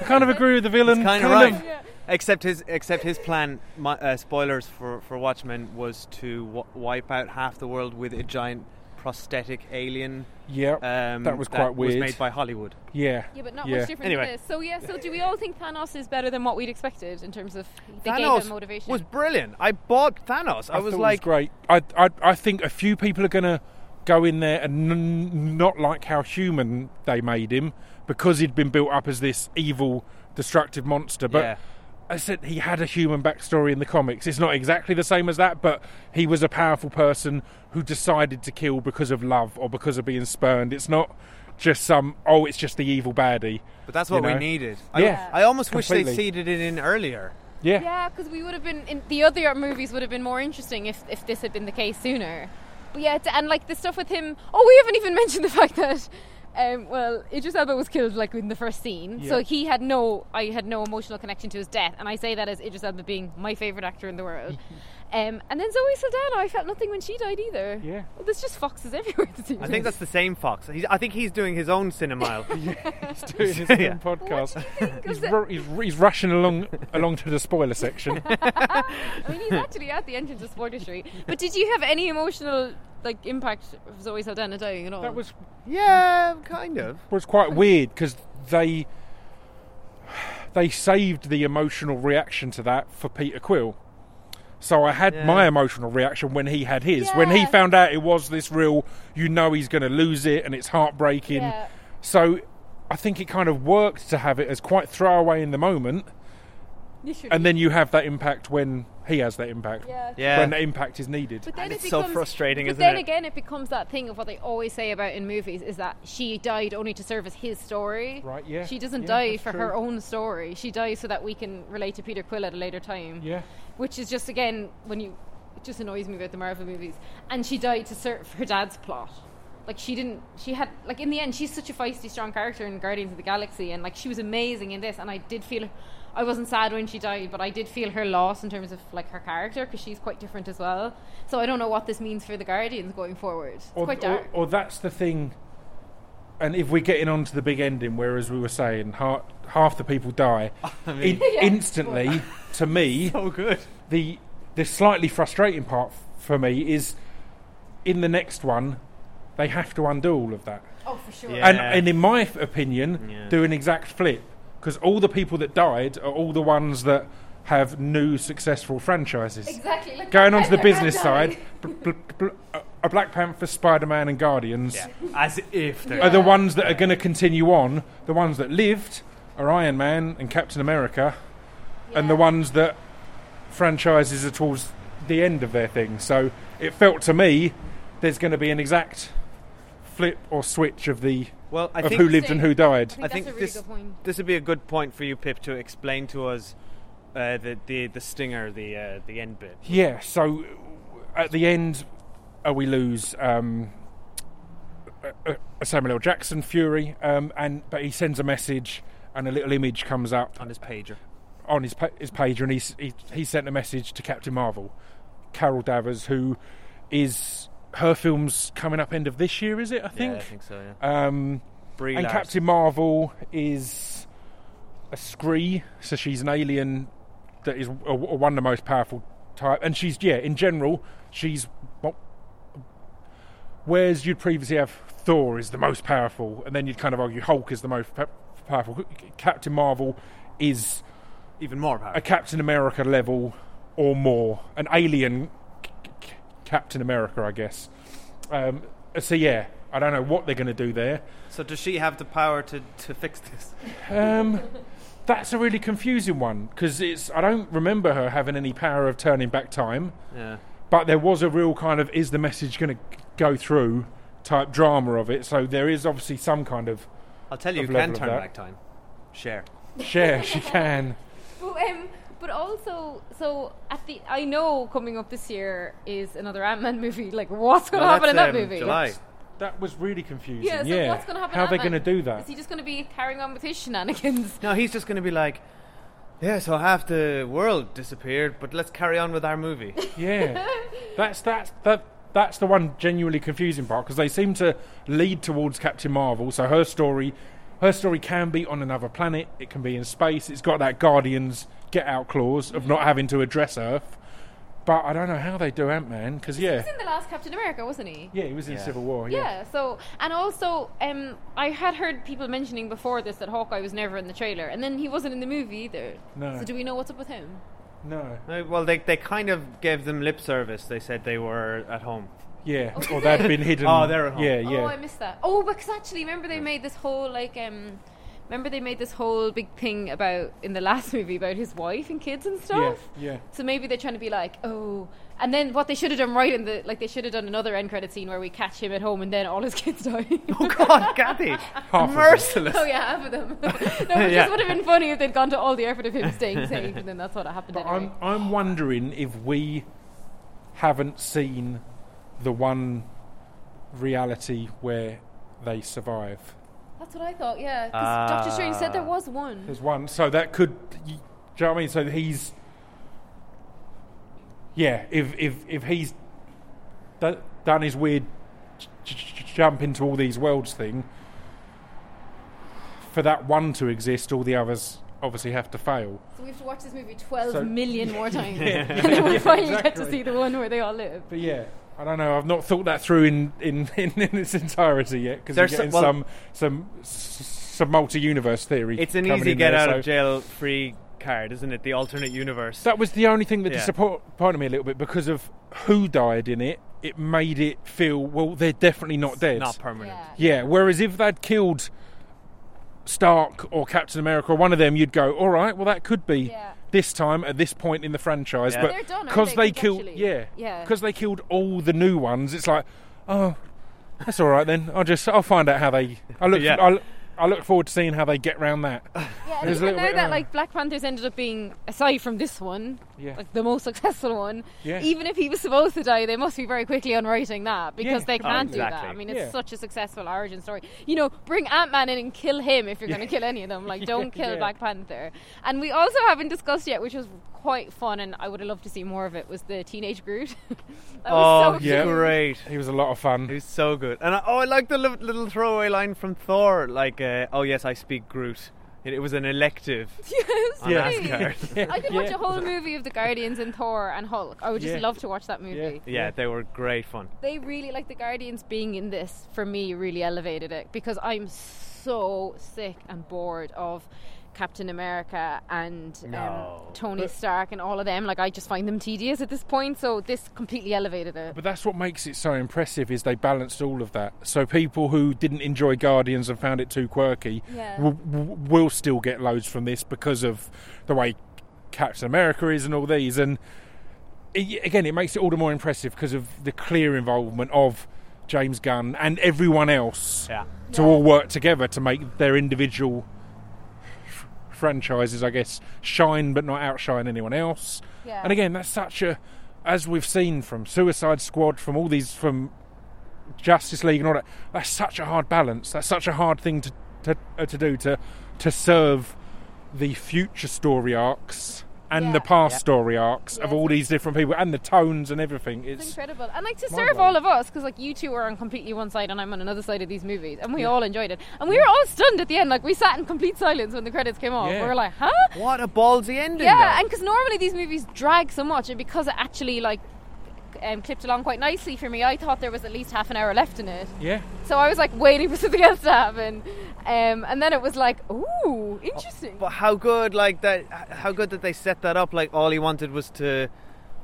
kind of agree with the villain. kind of right. Except his except his plan. My, uh, spoilers for for Watchmen was to w- wipe out half the world with a giant prosthetic alien. Yeah, Um, that was quite weird. Was made by Hollywood. Yeah. Yeah, but not yeah. much different Anyway. than this. So yeah, so do we all think Thanos is better than what we'd expected in terms of they gave Thanos him motivation? was brilliant. I bought Thanos. I, I was like, it was great. I, I, I think a few people are going to go in there and n- not like how human they made him because he'd been built up as this evil, destructive monster. But Yeah. I said he had a human backstory in the comics. It's not exactly the same as that, but he was a powerful person who decided to kill because of love or because of being spurned. It's not just some oh, it's just the evil baddie. but that's you what we needed. Yeah. I, I almost wish they Completely. seeded it in earlier. Yeah. Yeah, because we would have been in the other movies would have been more interesting if if this had been the case sooner. But yeah, and like the stuff with him. Oh, we haven't even mentioned the fact that. Um, well, Idris Elba was killed like in the first scene, so he had no. I had no emotional connection to his death, and I say that as Idris Elba being my favorite actor in the world. Um, and then Zoe Saldana, I felt nothing when she died either. Yeah. Well, there's just foxes everywhere. It seems I think that's the same Fox. He's, I think he's doing his own cinemile. He's doing his Yeah. own podcast. He's, of ru- he's, he's rushing along along to the spoiler section. I mean, he's actually at the entrance of Spoiler Street. But did you have any emotional like impact of Zoe Saldana dying at all? that was yeah, kind of. It was quite weird because they they saved the emotional reaction to that for Peter Quill. So I had Yeah. my emotional reaction when he had his. When he found out it was this real, you know he's going to lose it and it's heartbreaking. Yeah. So I think it kind of worked to have it as quite throwaway in the moment, Literally. And then you have that impact when he has that impact. yeah. Yeah. When the impact is needed. But then And it it's so frustrating, But isn't then it? again, it becomes that thing of what they always say about in movies is that she died only to serve as his story. Right, yeah. She doesn't Yeah, die for true. her own story. She dies so that we can relate to Peter Quill at a later time. Yeah. Which is just again when you, it just annoys me about the Marvel movies. And she died to serve her dad's plot. Like she didn't. She had like in the end, she's such a feisty, strong character in Guardians of the Galaxy, and like she was amazing in this. And I did feel. I wasn't sad when she died, but I did feel her loss in terms of like her character because she's quite different as well. So I don't know what this means for the Guardians going forward. It's or, quite dark. or that's the thing. And if we're getting on to the big ending, where as we were saying, half, half the people die in, Yeah. instantly. To me, Oh, good. the the slightly frustrating part f- for me is in the next one, they have to undo all of that. oh, for sure. Yeah. And, and in my opinion, Yeah. do an exact flip because all the people that died are all the ones that have new successful franchises. Exactly. Like Going on to the business side, bl- bl- bl- a Black Panther, Spider Man, and Guardians Yeah. As if they're. are the ones that are going to continue on. The ones that lived are Iron Man and Captain America, and the ones that franchises are towards the end of their thing. So it felt to me there's going to be an exact flip or switch of the Well, I of think who lived and who died. I think, I think that's a really this good point. this would be a good point for you, Pip, to explain to us uh, the, the the stinger, the uh, the end bit. Yeah. So at the end, uh, we lose um, uh, uh, Samuel L. Jackson, Fury, um, and but he sends a message, and a little image comes up on his pager. on his pa- his pager, and he's, he he sent a message to Captain Marvel, Carol Danvers, who is her film's coming up end of this year, is it? I think. Yeah, I think so. Yeah. Um, Brie and Larson. Captain Marvel is a Kree, so she's an alien that is a, a, one of the most powerful type, and she's yeah, in general, she's well, whereas you'd previously have Thor is the most powerful, and then you'd kind of argue Hulk is the most pa- powerful. Captain Marvel is Even more powerful. a Captain America level or more, an alien Captain America, I guess. Um, so yeah, I don't know what they're going to do there. So does she have the power to, to fix this? Um, that's a really confusing one because it's. I don't remember her having any power of turning back time, Yeah. but there was a real kind of is the message going to go through type drama of it. So there is obviously some kind of I'll tell you, Of who can turn back time. Share. share. she can. But, um, but also, so at the I know coming up this year is another Ant Man movie. Like, what's going to Well, happen in that um, movie? July. That was really confusing. Yeah, so yeah. what's going to happen? How are they going to do that? Is he just going to be carrying on with his shenanigans? No, he's just going to be like, yeah, so half the world disappeared, but let's carry on with our movie. Yeah, that's that's that that's the one genuinely confusing part because they seem to lead towards Captain Marvel. So her story, her story can be on another planet. It can be in space. It's got that Guardians get out clause of not having to address Earth. But I don't know how they do Ant Man because yeah, He was in the last Captain America, wasn't he? yeah, he was in Yeah. Civil War. Yeah. Yeah, So, and also, um, I had heard people mentioning before this that Hawkeye was never in the trailer, and then he wasn't in the movie either. No. So, do we know what's up with him? no, Uh, well, they, they kind of gave them lip service. They said they were at home. yeah, Okay. or they'd been hidden. Oh, they're at home. Yeah, yeah. Oh, I missed that. Oh, because actually, remember they made this whole like um. Remember they made this whole big thing about in the last movie about his wife and kids and stuff. yeah. So maybe they're trying to be like, oh, and then what they should have done right in the like they should have done another end credit scene where we catch him at home and then all his kids die. Oh, God, Cathy. of them. Merciless. oh yeah, half of them. no, it Yeah. just would have been funny if they'd gone to all the effort of him staying safe, and then that's what happened. But anyway. I'm I'm wondering if we haven't seen the one reality where they survive. That's what I thought. Yeah, because Doctor Strange said there Ah. was one. There's one, so that could. y- Do you know what I mean? So he's yeah, if if if he's d- done his weird j- j- jump into all these worlds thing, for that one to exist, all the others obviously have to fail. So we have to watch this movie twelve So- million more times, and then we'll finally get to see the one where they all live. But yeah, I don't know. I've not thought that through in in, in, in its entirety yet because we're There's getting some- well- some some s- some multi-universe theory. It's an easy get there, out so- of jail free card, isn't it? The alternate universe. That was the only thing that Yeah. disappointed me a little bit because of who died in it. It made it feel well. They're definitely not dead. Not permanent. Yeah. Whereas if they'd killed Stark or Captain America or one of them, you'd go, all right. Well, that could be Yeah. This time at this point in the franchise. Yeah. But They're done, aren't because they, they killed, yeah, Yeah. because they killed all the new ones. It's like, oh, that's all right then. I'll just I'll find out how they. I look. Yeah. I, I look forward to seeing how they get around that. Yeah, and There's a even little now bit, that uh, like Black Panthers ended up being, aside from this one, Yeah. like the most successful one. Yeah. Even if he was supposed to die, they must be very quickly on writing that because Yeah. they Oh, can't do that. I mean, it's Yeah. such a successful origin story. You know, bring Ant Man in and kill him if you're going to kill any of them. Like, don't kill Yeah. Black Panther. And we also haven't discussed yet, which was quite fun, and I would have loved to see more of it. Was the teenage Groot? that oh, was so yeah. cute. great. He was a lot of fun. He's so good. And I, oh, I like the li- little throwaway line from Thor, like, uh, "Oh yes, I speak Groot." It, it was an elective. Yes, On Yeah. I could watch Yeah. a whole movie of the Guardians and Thor and Hulk. I would just Yeah. love to watch that movie. yeah, they were great fun. they really like the Guardians being in this for me really elevated it because I'm so sick and bored of Captain America and No. um, Tony Stark and all of them. Like I just find them tedious at this point. So this completely elevated it. But that's what makes it so impressive is they balanced all of that. So people who didn't enjoy Guardians and found it too quirky Yeah. w- w- will still get loads from this because of the way Captain America is and all these. And it, again, it makes it all the more impressive because of the clear involvement of James Gunn and everyone else Yeah. to all work together to make their individual f- franchises, I guess, shine but not outshine anyone else. Yeah. And again, that's such a, as we've seen from Suicide Squad, from all these, from Justice League and all that. That's such a hard balance. That's such a hard thing to to, uh, to do to to serve the future story arcs and Yeah. the past Yeah. story arcs of all these different people and the tones and everything. It's It's incredible, and like to serve all of us, because like you two are on completely one side and I'm on another side of these movies, and we all enjoyed it, and we were all stunned at the end. Like we sat in complete silence when the credits came off. Yeah. We were like, "Huh?" What a ballsy ending! Yeah, though. and because normally these movies drag so much, and because it actually like um, clipped along quite nicely for me, I thought there was at least half an hour left in it. yeah. So I was like waiting for something else to happen, um, and then it was like, "Ooh, interesting." But how good, like that? How good that they set that up? Like all he wanted was to.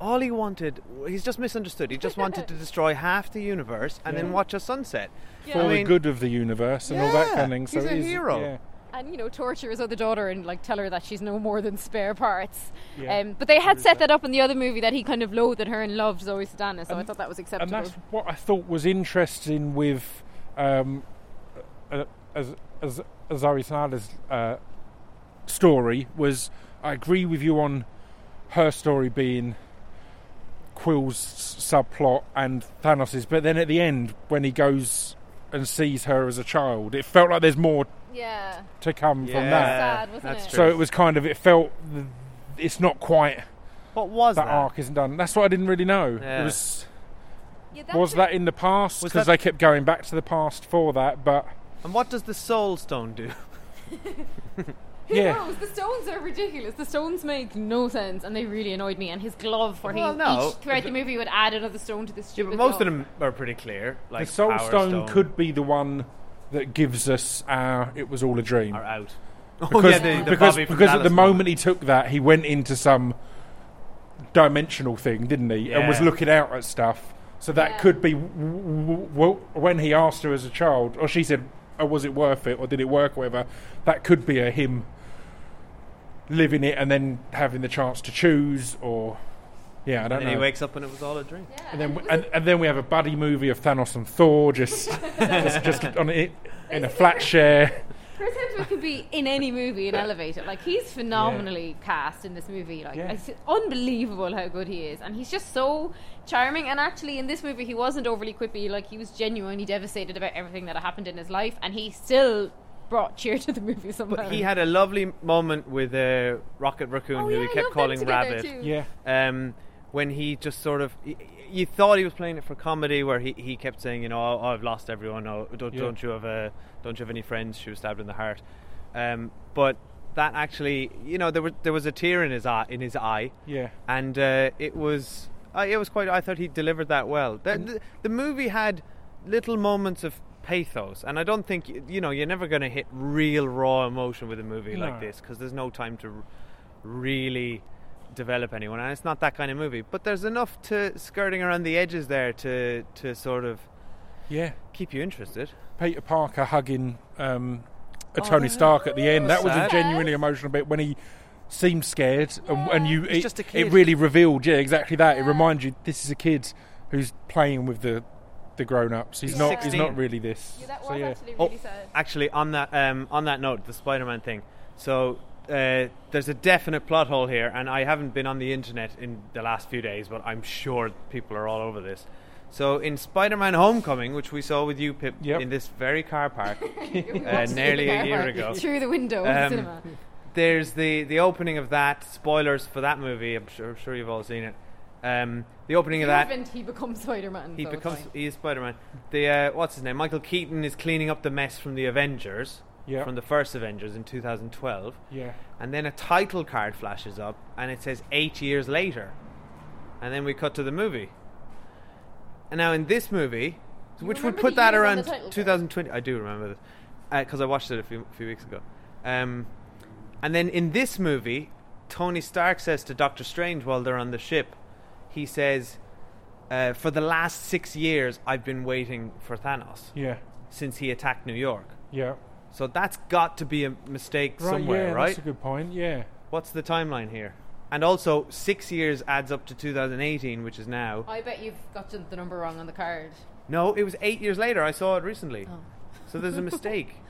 All he wanted, he's just misunderstood. He just wanted to destroy half the universe and then watch a sunset. For I the good of the universe and all that kind of thing. So he's a it is- hero. And you know torture his other daughter and like tell her that she's no more than spare parts. Yeah. Um, but they had set that up in the other movie that he kind of loathed her and loved Zoe Saldana, so I thought that was acceptable. and that's what I thought was interesting with um, uh, as as as Zoe Saldana's uh, story was. I agree with you on her story being Quill's subplot and Thanos's, but then at the end when he goes and sees her as a child, it felt like there's more yeah, to come from Yeah, that. Sad, wasn't that's it? true. So it was kind of it felt th- it's not quite What was that that? arc isn't done. That's what I didn't really know. Yeah. It was Yeah, was it. that in the past Was because that- they kept going back to the past for that but And what does the Soul Stone do? Who yeah knows? The stones are ridiculous. The stones make no sense, and they really annoyed me. And his glove, where Well, he no. each, throughout the movie would add another stone to this Yeah, stupid. but most of glove. them are pretty clear. Like the soul Power stone, could be the one that gives us our it was all a dream. Are out. Oh because yeah, the, the because, because at the Dallas moment he took that he went into some dimensional thing didn't he? And was looking out at stuff. So that Yeah. could be w- w- w- when he asked her as a child or she said oh, was it worth it or did it work or whatever? That could be a him living it and then having the chance to choose or yeah I don't And know he wakes up and it was all a dream. and then and, and then we have a buddy movie of Thanos and Thor just just, just on it in a flat share. Chris Hemsworth could be in any movie and elevate it. Like he's phenomenally cast in this movie. Like Yeah. it's unbelievable how good he is, and he's just so charming. And actually, in this movie, he wasn't overly quippy. Like he was genuinely devastated about everything that had happened in his life, and he still brought cheer to the movie somehow. But he had a lovely moment with uh, Rocket Raccoon, Oh, who yeah, he kept calling Rabbit. too. Yeah, Um, when he just sort of you thought he was playing it for comedy where he, he kept saying you know oh, I've lost everyone. Oh don't, Yeah. don't you have a don't you have any friends? She was stabbed in the heart. Um, but that actually you know there was there was a tear in his eye in his eye. Yeah. and uh, it was uh, it was quite I thought he delivered that well. The, the, the movie had little moments of pathos and I don't think you know you're never going to hit real raw emotion with a movie like this because there's no time to really develop anyone and it's not that kind of movie but there's enough to skirting around the edges there to to sort of Yeah. keep you interested Peter Parker hugging um, a Tony Stark at the end. That was a genuinely emotional bit when he seemed scared, and, and you it, just a it really revealed, yeah, exactly that. It reminds you this is a kid who's playing with the the grown ups. He's He's not. He's not really this. Yeah, that So, yeah. actually Oh, really sad. actually, on that um, on that note, the Spider-Man thing. So uh, there's a definite plot hole here, and I haven't been on the internet in the last few days, but I'm sure people are all over this. So in Spider-Man: Homecoming, which we saw with you, Pip, Yep. in this very car park, uh, nearly a year ago. through the window of the Um, cinema. there's the the opening of that. Spoilers for that movie. I'm sure, sure you've all seen it. Um, the opening of that. he becomes Spider-Man. He so becomes fine. he is Spider Man. The uh, what's his name? Michael Keaton is cleaning up the mess from the Avengers, Yeah. from the first Avengers in 2012, Yeah. and then a title card flashes up and it says eight years later, and then we cut to the movie. And now in this movie, which would put that around the title card? 2020, I do remember this because I watched it a few few weeks ago. Um, and then in this movie, Tony Stark says to Doctor Strange while they're on the ship, he says, uh, "For the last six years, I've been waiting for Thanos Yeah. since he attacked New York." Yeah. So that's got to be a mistake Right. somewhere, yeah. right? That's a good point. Yeah. What's the timeline here? And also, six years adds up to 2018, which is now. I bet you've got the number wrong on the card. No, it was eight years later. I saw it recently. Oh. So there's a mistake.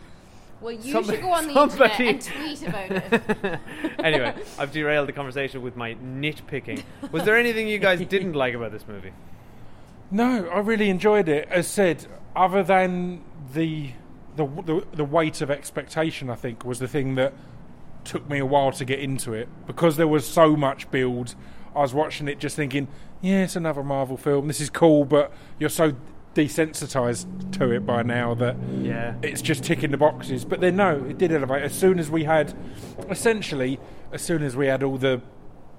Well, you Somebody- should go on the somebody- internet and tweet about it. anyway, I've derailed the conversation with my nitpicking. Was there anything you guys didn't like about this movie? No, I really enjoyed it. As said, other than the the the, the weight of expectation, I think was the thing that took me a while to get into it because there was so much build. I was watching it just thinking, yeah, it's another Marvel film. This is cool, but you're so desensitized to it by now that Yeah. it's just ticking the boxes. But then no, it did elevate. As soon as we had, essentially, as soon as we had all the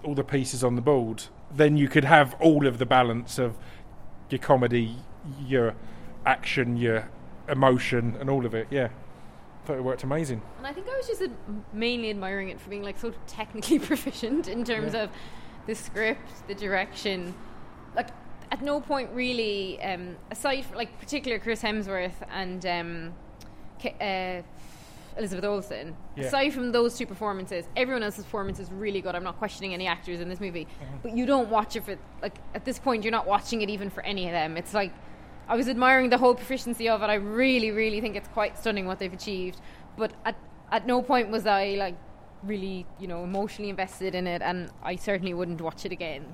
all the pieces on the board, then you could have all of the balance of your comedy, your action, your emotion, and all of it. Yeah, thought it worked amazing. And I think I was just ad- mainly admiring it for being like so technically proficient in terms Yeah. of the script, the direction. Like at no point really, um, aside from like particular Chris Hemsworth and um, uh, Elizabeth Olsen. Yeah. Aside from those two performances, everyone else's performance is really good. I'm not questioning any actors in this movie, but you don't watch it for like at this point you're not watching it even for any of them. It's like I was admiring the whole proficiency of it. I really, really think it's quite stunning what they've achieved. But at at no point was I like really, you know, emotionally invested in it, and I certainly wouldn't watch it again.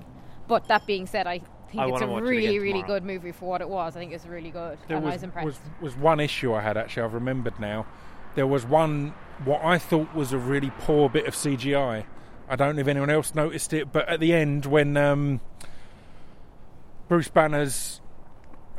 But that being said, I think I it's a watch it really, really good movie for what it was. I think it's really good, There and I was, was impressed. was was one issue I had actually. I've remembered now. There was one what I thought was a really poor bit of CGI. I don't know if anyone else noticed it, but at the end when um, Bruce Banner's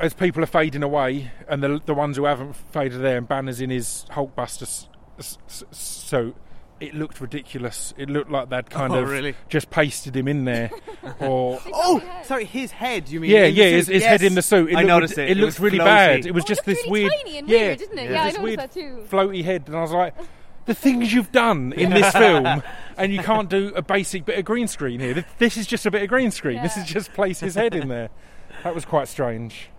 as people are fading away, and the the ones who haven't faded there, and Banner's in his Hulkbuster s- s- s- suit, it looked ridiculous. It looked like they'd kind Oh, of really? just pasted him in there, or Oh, sorry, his head. You mean? yeah, yeah, his, his Yes. head in the suit. It I looked, noticed rid- it. It, looked was really floaty. bad. It was Oh, just it this really weird, tiny and yeah, weird, didn't it? it was Yeah, I noticed weird that too. floaty head, and I was like, the things you've done in this film, and you can't do a basic bit of green screen here. This is just a bit of green screen. This is just place his head in there. That was quite strange.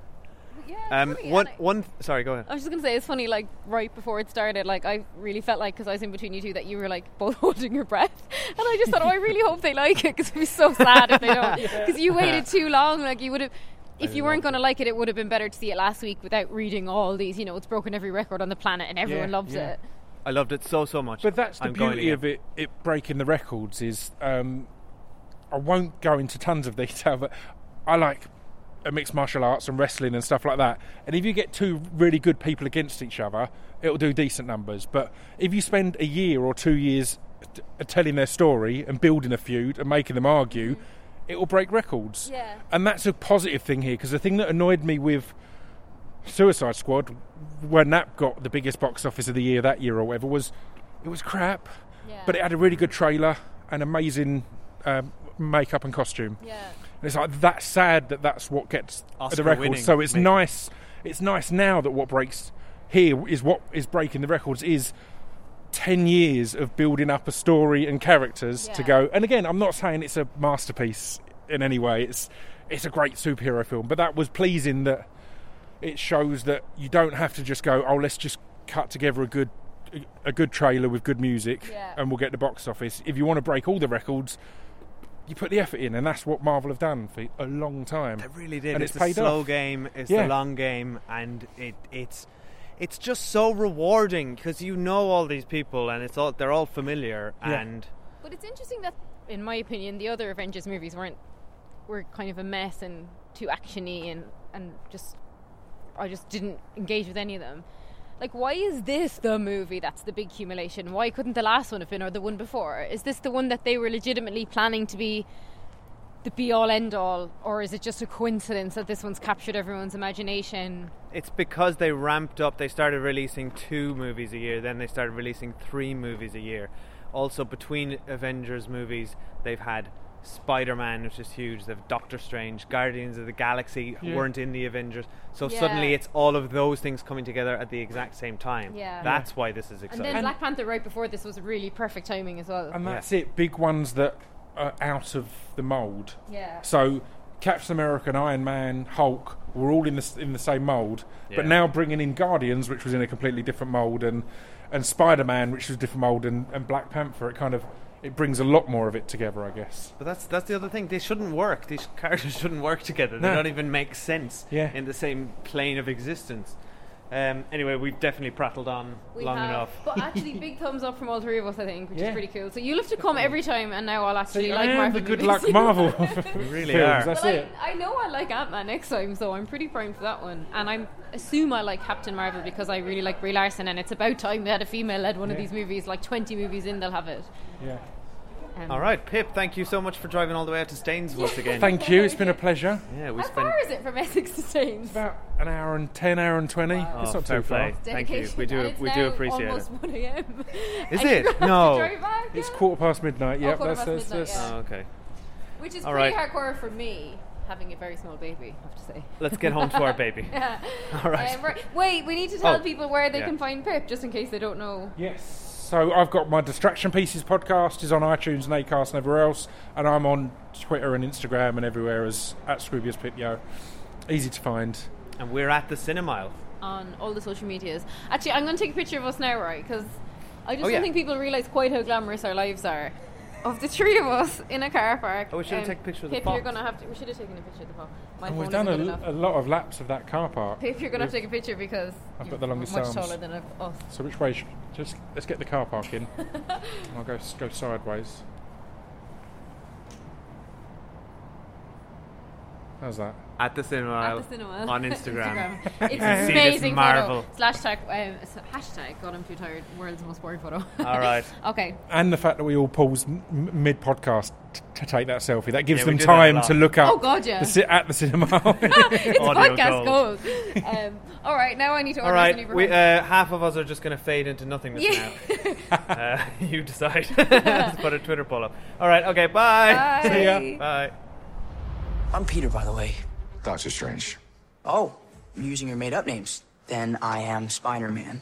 Yeah, it's Um, funny, one, I- one. Sorry, go ahead. I was just gonna say it's funny. Like right before it started, like I really felt like because I was in between you two that you were like both holding your breath, and I just thought, oh, I really hope they like it because it'd be so sad if they don't. Because you waited too long. Like you would have, if you weren't gonna like it, it would have been better to see it last week without reading all these. You know, it's broken every record on the planet, and everyone Yeah, loves yeah. it. I loved it so so much. But that's the I'm beauty of it. It breaking the records is. Um, I won't go into tons of detail, but I like mixed martial arts and wrestling and stuff like that. And if you get two really good people against each other, it'll do decent numbers. But if you spend a year or two years t- telling their story and building a feud and making them argue, it will break records. Yeah. And that's a positive thing here because the thing that annoyed me with Suicide Squad, when that got the biggest box office of the year that year or whatever, was it was crap, Yeah. but it had a really good trailer and amazing um, makeup and costume. Yeah. And it's like that's sad that that's what gets Oscar the records. winning, So it's maybe. nice. It's nice now that what breaks here is what is breaking the records is ten years of building up a story and characters to go. And again, I'm not saying it's a masterpiece in any way. It's it's a great superhero film, but that was pleasing that it shows that you don't have to just go. Oh, let's just cut together a good a good trailer with good music, Yeah. and we'll get the box office. If you want to break all the records, you put the effort in, and that's what Marvel have done for a long time. They really did. And it's, it's a paid slow off. game. It's Yeah. the long game, and it it's it's just so rewarding because you know all these people, and it's all they're all familiar, Yeah. and But it's interesting that, in my opinion, the other Avengers movies weren't were kind of a mess and too actiony and and just I just didn't engage with any of them. Like, why is this the movie that's the big accumulation? Why couldn't the last one have been or the one before? Is this the one that they were legitimately planning to be the be all end all, or is it just a coincidence that this one's captured everyone's imagination? it's because they ramped up. They started releasing two movies a year, then they started releasing three movies a year. Also, between Avengers movies, they've had Spider Man, which is huge. They've Doctor Strange, Guardians of the Galaxy Yeah. weren't in the Avengers. So Yeah. suddenly it's all of those things coming together at the exact same time. Yeah. That's why this is exciting. And exciting. then Black Panther right before this was really perfect timing as well. And that's it. Big ones that are out of the mould. Yeah. So Captain America and Iron Man, Hulk were all in the in the same mould, Yeah. but now bringing in Guardians, which was in a completely different mould, and and Spider Man, which was a different mould, and, and Black Panther, it kind of it brings a lot more of it together, I guess. But that's that's the other thing. They shouldn't work. These characters shouldn't work together. They No. don't even make sense Yeah. in the same plane of existence. Um, anyway, we've definitely prattled on We long have. enough. But actually, big thumbs up from all three of us, I think, which Yeah. is pretty cool. So you'll have to come every time, and now I'll actually like and Marvel the good movies. luck Marvel really films. are. That's But it. I, I know I like Ant Man next time, so I'm pretty primed for that one. And I assume I like Captain Marvel because I really like Brie Larson, and it's about time they had a female led one of these movies. Like 20 movies in, they'll have it. Yeah. Um, All right, Pip. Thank you so much for driving all the way out to Staines once again. Thank you. It's been a pleasure. yeah, we How spent. far is it from Essex to Staines? About an hour and ten, hour and twenty. Oh, it's not too far. Thank you. Dedication. We do. And it's We do now appreciate almost it. 1 a.m. Is And it? you have to No. It's quarter past midnight. Yep, quarter that's, past that's, midnight, that's Oh, okay. Which is All pretty right. hardcore for me, having a very small baby, I have to say. Let's get home to our baby. Yeah. All right. Um, right. Wait, we need to tell Oh, people where they yeah. can find Pip, just in case they don't know. Yes. So I've got my Distraction Pieces podcast is on iTunes and Acast and everywhere else, and I'm on Twitter and Instagram and everywhere as at Scroobius Pipyo. Easy to find. And we're at the Cinemile. on all the social medias. Actually, I'm going to take a picture of us now, right? Because I just Oh, don't yeah. think people realise quite how glamorous our lives are. Of the three of us in a car park. Oh, we should um, have taken a picture of the Pip, pot. you're going to have to. We should have taken a picture of the pot. My And phone we've done a, a lot of laps of that car park. Pip, you're going to have to take a picture because I've you're got the longest much arms. taller than us. So which way? Should, just let's get the car park in. I'll go go sideways. How's that? At the Cinemile. At the cinema. On Instagram. It's You an can see this amazing marvel. photo. Slash tag, um, s- hashtag got him too tired. World's most boring photo. All right. okay. And the fact that we all pause m- mid podcast t- to take that selfie that gives Yeah, them do that a time to look up. Oh, God, yeah. the ci- at the cinema. it's Audio podcast gold. gold. um, all right, now I need to All order right. something We, uh, half of us are just going to fade into nothingness Yeah. now. uh, you decide. Let's put a Twitter poll up. All right. Okay. Bye. Bye. See ya. Bye. I'm Peter, by the way. Doctor Strange. Oh, using your made up names. Then I am Spider Man.